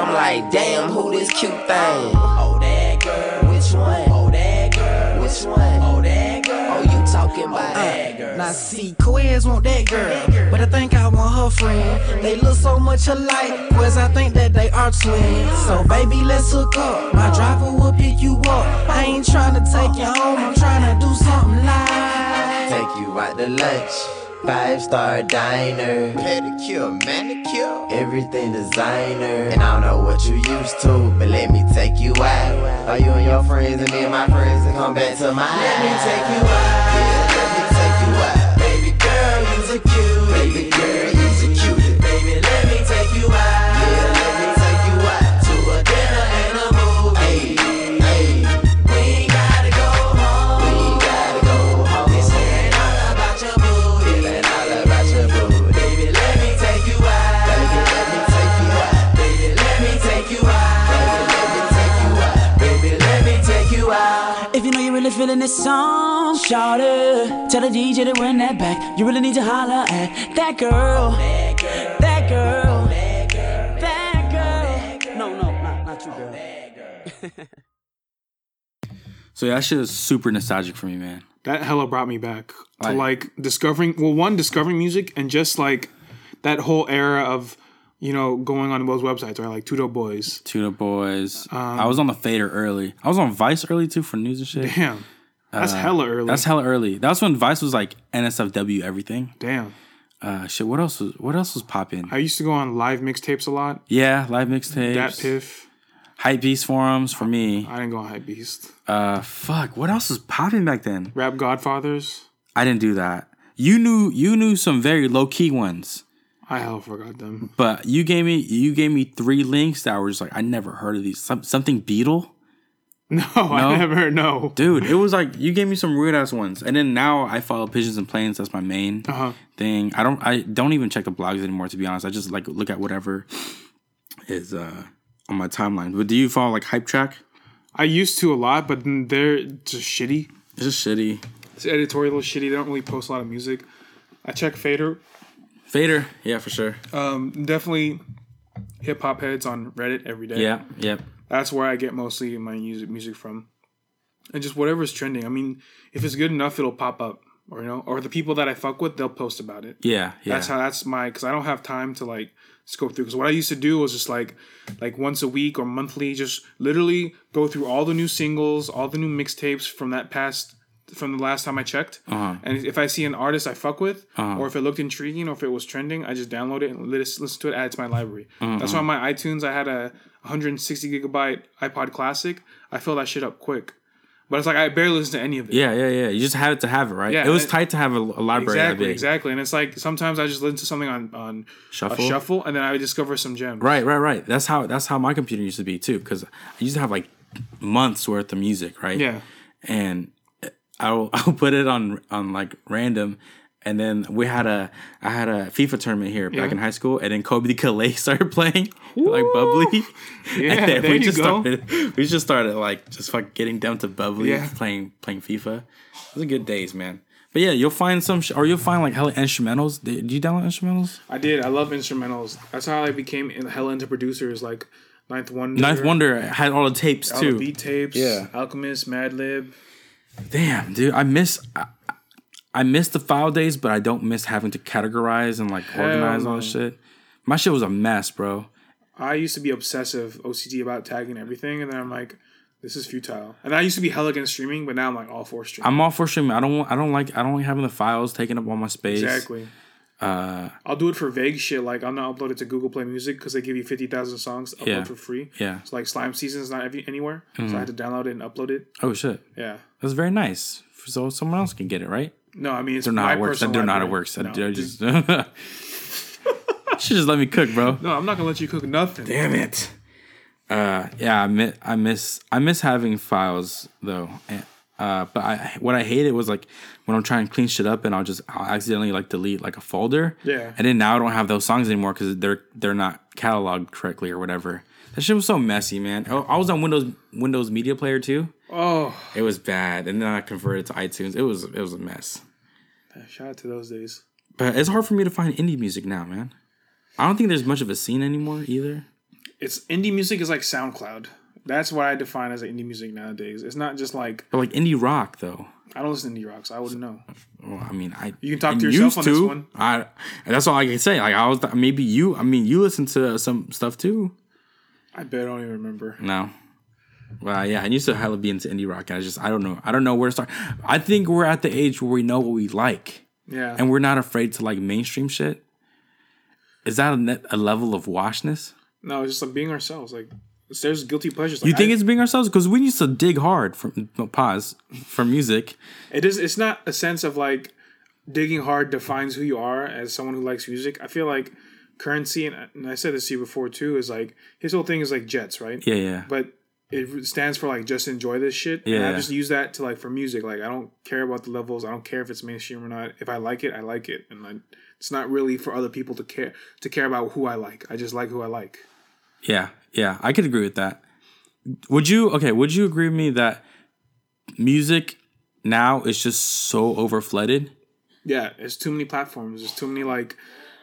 R: I'm like, damn, who this cute thing?
P: Oh, that girl.
R: Which one?
P: Oh, that girl.
R: Which one?
P: Oh, that girl.
R: Oh, you talking about uh,
P: that girl.
S: Now see, Quiz want that girl, but I think I want her friend. They look so much alike, Quiz I think that they are twins. So baby, let's hook up. My driver will pick you up. I ain't trying to take you home, I'm trying to do something like.
P: Take you out to lunch. Five star diner.
C: Pedicure, manicure.
P: Everything designer. And I don't know what you used to, but let me take you out. Are you and your friends and me and my friends to come back to my Let me take you out.
Q: Feeling this song, shout it. Tell the DJ to run that back. You really need to holler at that girl. That girl. That girl. No, no, not, not you, girl.
A: So yeah, that shit is super nostalgic for me, man.
B: That hella brought me back to
A: Like-
B: like discovering well one discovering music and just like that whole era of you know going on those websites right like Tudo Boys.
A: Tuna Boys.
B: Um,
A: I was on the Fader early. I was on Vice early too for news and shit.
B: Damn. That's
A: Uh,
B: hella early.
A: That's hella early. That's when Vice was like NSFW everything.
B: Damn.
A: Uh, shit. What else was What else was popping?
B: I used to go on live mixtapes a lot.
A: Yeah, live mixtapes.
B: Dat Piff.
A: Hype Beast forums for me.
B: I didn't go on Hype Beast.
A: Uh, fuck. What else was popping back then?
B: Rap Godfathers.
A: I didn't do that. You knew you knew some very low key ones,
B: I forgot them.
A: but you gave me you gave me three links that were just like I never heard of these. Some, something Beetle.
B: No, I never heard no.
A: Dude, it was like you gave me some weird ass ones, and then now I follow pigeons and planes. That's my main
B: Uh-huh.
A: thing. I don't I don't even check the blogs anymore. To be honest, I just like look at whatever is uh on my timeline. But do you follow like hype track?
B: I used to a lot, but then they're just shitty.
A: It's just shitty.
B: It's editorial shitty. They don't really post a lot of music. I check Fader.
A: Fader, yeah, for sure.
B: Um, definitely hip hop heads on Reddit every day.
A: Yeah, yep.
B: That's where I get mostly my music music from, and just whatever's trending. I mean, if it's good enough, it'll pop up, or you know, or the people that I fuck with, they'll post about it.
A: Yeah, yeah.
B: That's how. That's my because I don't have time to like scope through. Because what I used to do was just like like once a week or monthly, just literally go through all the new singles, all the new mixtapes from that past from the last time I checked.
A: Uh-huh.
B: And if I see an artist I fuck with,
A: Uh-huh.
B: or if it looked intriguing, or if it was trending, I just download it and listen, to it, add it to my library.
A: Uh-huh.
B: That's why on my iTunes I had a 160 gigabyte iPod Classic. I fill that shit up quick. But it's like I barely listen to any of it.
A: Yeah, yeah, yeah. You just have it to have it, right?
B: Yeah,
A: it was tight to have a, a library
B: Exactly, exactly. And it's like sometimes I just listen to something on on
A: Shuffle?
B: shuffle, and then I discover some gems.
A: Right, right, right. That's how that's how my computer used to be too. Because I used to have like months worth of music, right?
B: Yeah.
A: And I'll I'll put it on on like random, and then we had a I had a FIFA tournament here back
B: Yeah.
A: in high school, and then Kobe Calais started playing like bubbly.
B: Yeah,
A: and then
B: there
A: we
B: you
A: just
B: go.
A: started we just started like just like getting down to bubbly,
B: Yeah.
A: playing playing FIFA. Those are good days, man. But yeah, you'll find some, sh- or you'll find like hella instrumentals. Did you download instrumentals?
B: I did. I love instrumentals. That's how I became hella into producers like Ninth Wonder.
A: Ninth Wonder had all the tapes
B: all
A: too.
B: the beat tapes.
A: Yeah.
B: Alchemist, Madlib.
A: Damn, dude, I miss I, I miss the file days, but I don't miss having to categorize and like
B: Hell
A: organize all
B: no.
A: this shit. My shit was a mess, bro.
B: I used to be obsessive OCD about tagging everything, and then I'm like, this is futile. And I used to be hell against streaming, but now I'm like all for streaming.
A: I'm all for streaming. I don't want. I don't like. I don't like having the files taking up all my space.
B: Exactly.
A: Uh,
B: I'll do it for vague shit. Like I'll not upload it to Google Play Music because they give you fifty thousand songs to upload
A: Yeah.
B: for free.
A: Yeah.
B: So like Slime Season is not every, anywhere, so
A: Mhm.
B: I had to download it and upload it.
A: oh shit.
B: Yeah.
A: That's very nice. So someone else can get it, right?
B: No, I mean it's
A: They're not
B: my
A: how it works. I
B: personal
A: don't know how it works. I
B: No.
A: do- just. should just let me cook, bro.
B: No, I'm not gonna let you cook nothing.
A: Damn it. Uh, yeah, I miss, I miss I miss having files though. Uh, but I what I hated was like when I'm trying to clean shit up and I'll just I'll accidentally like delete like a folder.
B: Yeah.
A: And then now I don't have those songs anymore because they're they're not cataloged correctly or whatever. That shit was so messy, man. I I was on Windows Windows Media Player too.
B: Oh,
A: It was bad, and then I converted to iTunes. It was it was a mess.
B: shout out to those days.
A: But it's hard for me to find indie music now, man. I don't think there's much of a scene anymore either.
B: It's indie music is like SoundCloud. That's what I define as indie music nowadays. It's not just like
A: But like indie rock though.
B: I don't listen to indie rock, so I wouldn't know.
A: Well, I mean, I
B: You can talk to yourself on this one.
A: I that's all I can say. Like I was maybe you. I mean, you listen to some stuff too.
B: I bet I don't even remember.
A: No. Well, yeah, I used to hella be into indie rock, and I just I don't know. I don't know where to start. I think we're at the age where we know what we like,
B: Yeah.
A: and we're not afraid to like mainstream shit. Is that a, net, a level of washness?
B: No, it's just like being ourselves. Like there's guilty pleasures.
A: you think
B: I-
A: it's being ourselves? Because we used to dig hard for no, pause for music.
B: It is. It's not a sense of like digging hard defines who you are as someone who likes music. I feel like Curren$y, and, and I said this to you before too, is like his whole thing is like Jets, right?
A: Yeah, yeah.
B: But it stands for like just enjoy this shit. And I
A: Yeah.
B: just use that to like for music. Like I don't care about the levels. I don't care if it's mainstream or not. If I like it, I like it, and like it's not really for other people to care to care about who I like. I just like who I like.
A: Yeah, yeah, I could agree with that. Would you okay, would you agree with me that music now is just so overflooded.
B: Yeah, there's too many platforms. There's too many like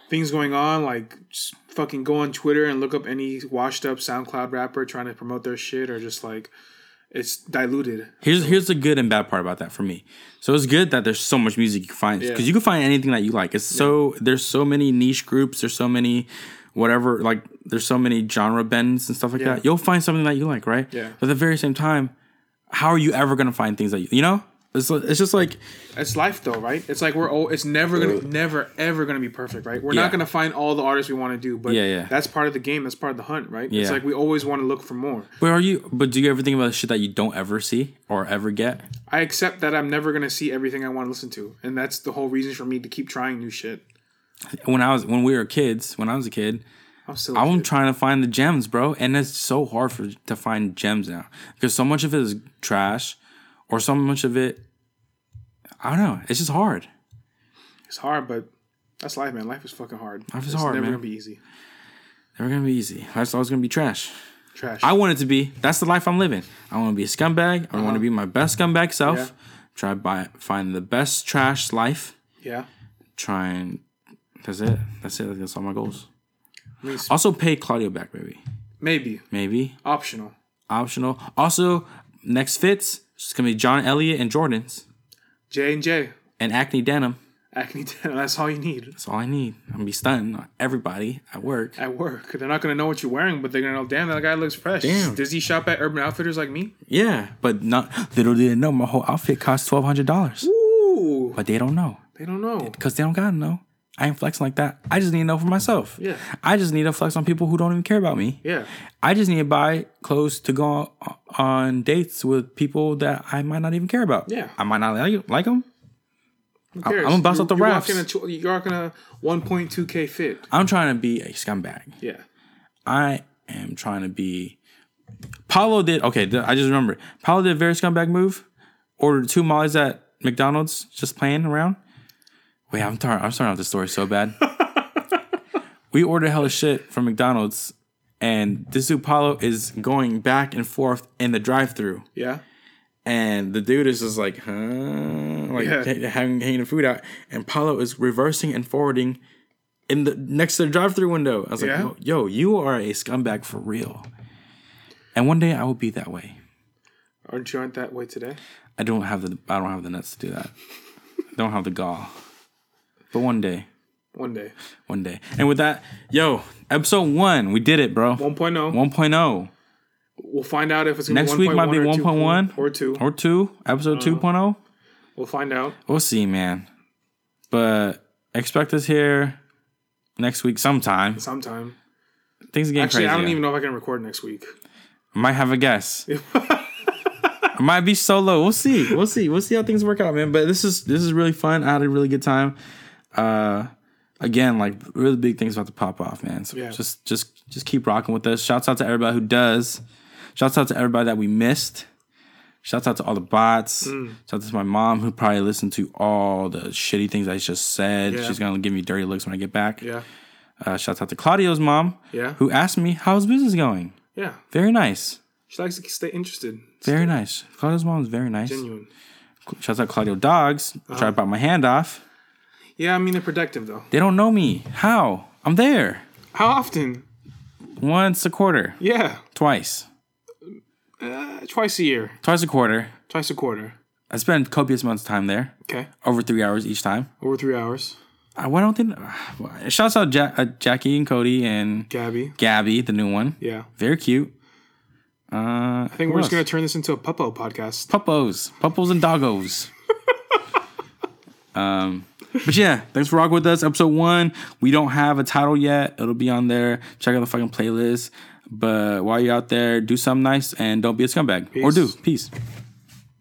B: things going on. Like just fucking go on Twitter and look up any washed up SoundCloud rapper trying to promote their shit, or just like it's diluted.
A: Here's here's the good and bad part about that for me. So it's good that there's so much music you can find because
B: Yeah.
A: you can find anything that you like. It's so there's so many niche groups. There's so many whatever like there's so many genre bends and stuff like
B: Yeah.
A: that. You'll find something that you like, right?
B: Yeah.
A: But at the very same time, how are you ever gonna find things that you you know? It's it's just like
B: It's life though, right? It's like we're all. It's never gonna, never ever gonna be perfect, right? We're
A: Yeah.
B: not gonna find all the artists we want to do, but
A: Yeah, yeah.
B: that's part of the game. That's part of the hunt, right?
A: yeah.
B: It's like we always want to look for more.
A: But are you? But do you ever think about shit that you don't ever see or ever get?
B: I accept that I'm never gonna see everything I want to listen to, and that's the whole reason for me to keep trying new shit.
A: When I was when we were kids, when I was a kid,
B: I'm
A: I'm trying to find the gems, bro, and it's so hard for to find gems now because so much of it is trash, or so much of it, I don't know. It's just hard.
B: It's hard, but that's life, man. Life is fucking hard.
A: Life is
B: it's
A: hard,
B: never
A: man.
B: gonna be easy.
A: Never gonna be easy. Life's always gonna be trash.
B: Trash.
A: I want it to be. That's the life I'm living. I want to be a scumbag. I want
B: Uh-huh.
A: to be my best scumbag self.
B: Yeah.
A: Try buy find the best trash life.
B: Yeah.
A: Try and that's it. That's it. That's all my goals. Also, pay Claudio back, maybe.
B: maybe
A: Maybe
B: optional.
A: optional. Also, next fits. It's gonna be John Elliott and Jordans
B: J and J.
A: and Acne Denim.
B: Acne. Denim. That's all you need
A: That's all I need. I'm gonna be stunting on everybody at work.
B: at work. They're not gonna know what you're wearing, but they're gonna know. Damn, that guy looks fresh.
A: Damn.
B: Does he shop at Urban Outfitters like me?
A: Yeah, but not little didn't know my whole outfit cost twelve hundred dollars.
B: Ooh.
A: But they don't know
B: They don't know.
A: because they don't gotta know. I ain't flexing like that. I just need to know for myself.
B: Yeah.
A: I just need to flex on people who don't even care about me.
B: Yeah.
A: I just need to buy clothes to go on, on dates with people that I might not even care about.
B: Yeah.
A: I might not like like them. I'm gonna bust out the
B: you're
A: raps.
B: rocking a You're rocking a 1.2k fit.
A: I'm trying to be a scumbag.
B: Yeah.
A: I am trying to be. Paolo did okay. I just remember Paolo did a very scumbag move. Ordered two mollies at McDonald's, just playing around. Wait, I'm tar- I'm starting off the story so bad. we ordered hella shit from McDonald's, and this dude Paolo is going back and forth in the drive-through,
B: Yeah.
A: and the dude is just like, huh, like
B: Yeah.
A: ha- hanging, hanging the food out, and Paolo is reversing and forwarding in the next to the drive-through window. I was like, yo, yo, you are a scumbag for real. And one day I will be that way.
B: Aren't you aren't that way today?
A: I don't have the I don't have the nuts to do that. I don't have the gall. But one day,
B: One day.
A: one day. And with that, yo, episode one, we did it, bro.
B: 1.0.
A: 1.0.
B: We'll find out if it's
A: Next
B: be
A: week might be
B: 1.1 or 2 or 2.
A: or 2, episode
B: Uh,
A: 2.0.
B: We'll find out.
A: We'll see, man. But expect us here next week sometime.
B: Sometime.
A: Things are getting
B: Actually,
A: crazy.
B: I don't even know if I can record next week.
A: I might have a guess. I might be solo. We'll see. We'll see. We'll see how things work out, man. But this is this is really fun. I had a really good time. Uh again, like really big things about to pop off, man. So
B: Yeah.
A: just just just keep rocking with us. Shouts out to everybody who does. Shouts out to everybody that we missed. Shouts out to all the bots.
B: Mm.
A: Shouts out to my mom who probably listened to all the shitty things I just said.
B: Yeah.
A: She's gonna give me dirty looks when I get back.
B: Yeah.
A: Uh, shouts out to Claudio's mom,
B: Yeah.
A: who asked me how's business going.
B: Yeah.
A: Very nice.
B: She likes to stay interested.
A: Very nice. Claudio's mom is very nice.
B: Genuine.
A: Shouts out Claudio Dogs.
B: Uh-huh.
A: Try to bite my hand off.
B: Yeah, I mean they're protective though.
A: They don't know me. How? I'm there.
B: How often?
A: Once a quarter.
B: Yeah.
A: Twice.
B: Uh, twice a year.
A: Twice a quarter.
B: Twice a quarter.
A: I spend copious amounts of time there.
B: Okay.
A: Over three hours each time.
B: Over three hours.
A: I, why don't think? Shouts out ja- uh, Jackie and Cody and
B: Gabby.
A: Gabby, the new one.
B: Yeah.
A: Very cute. Uh,
B: I think we're just gonna turn this into a puppo podcast.
A: Puppos. Puppos and doggos. um, but yeah, thanks for rocking with us. Episode one. We don't have a title yet. It'll be on there. Check out the fucking playlist. But while you're out there, do something nice and don't be a scumbag. Or do. Peace.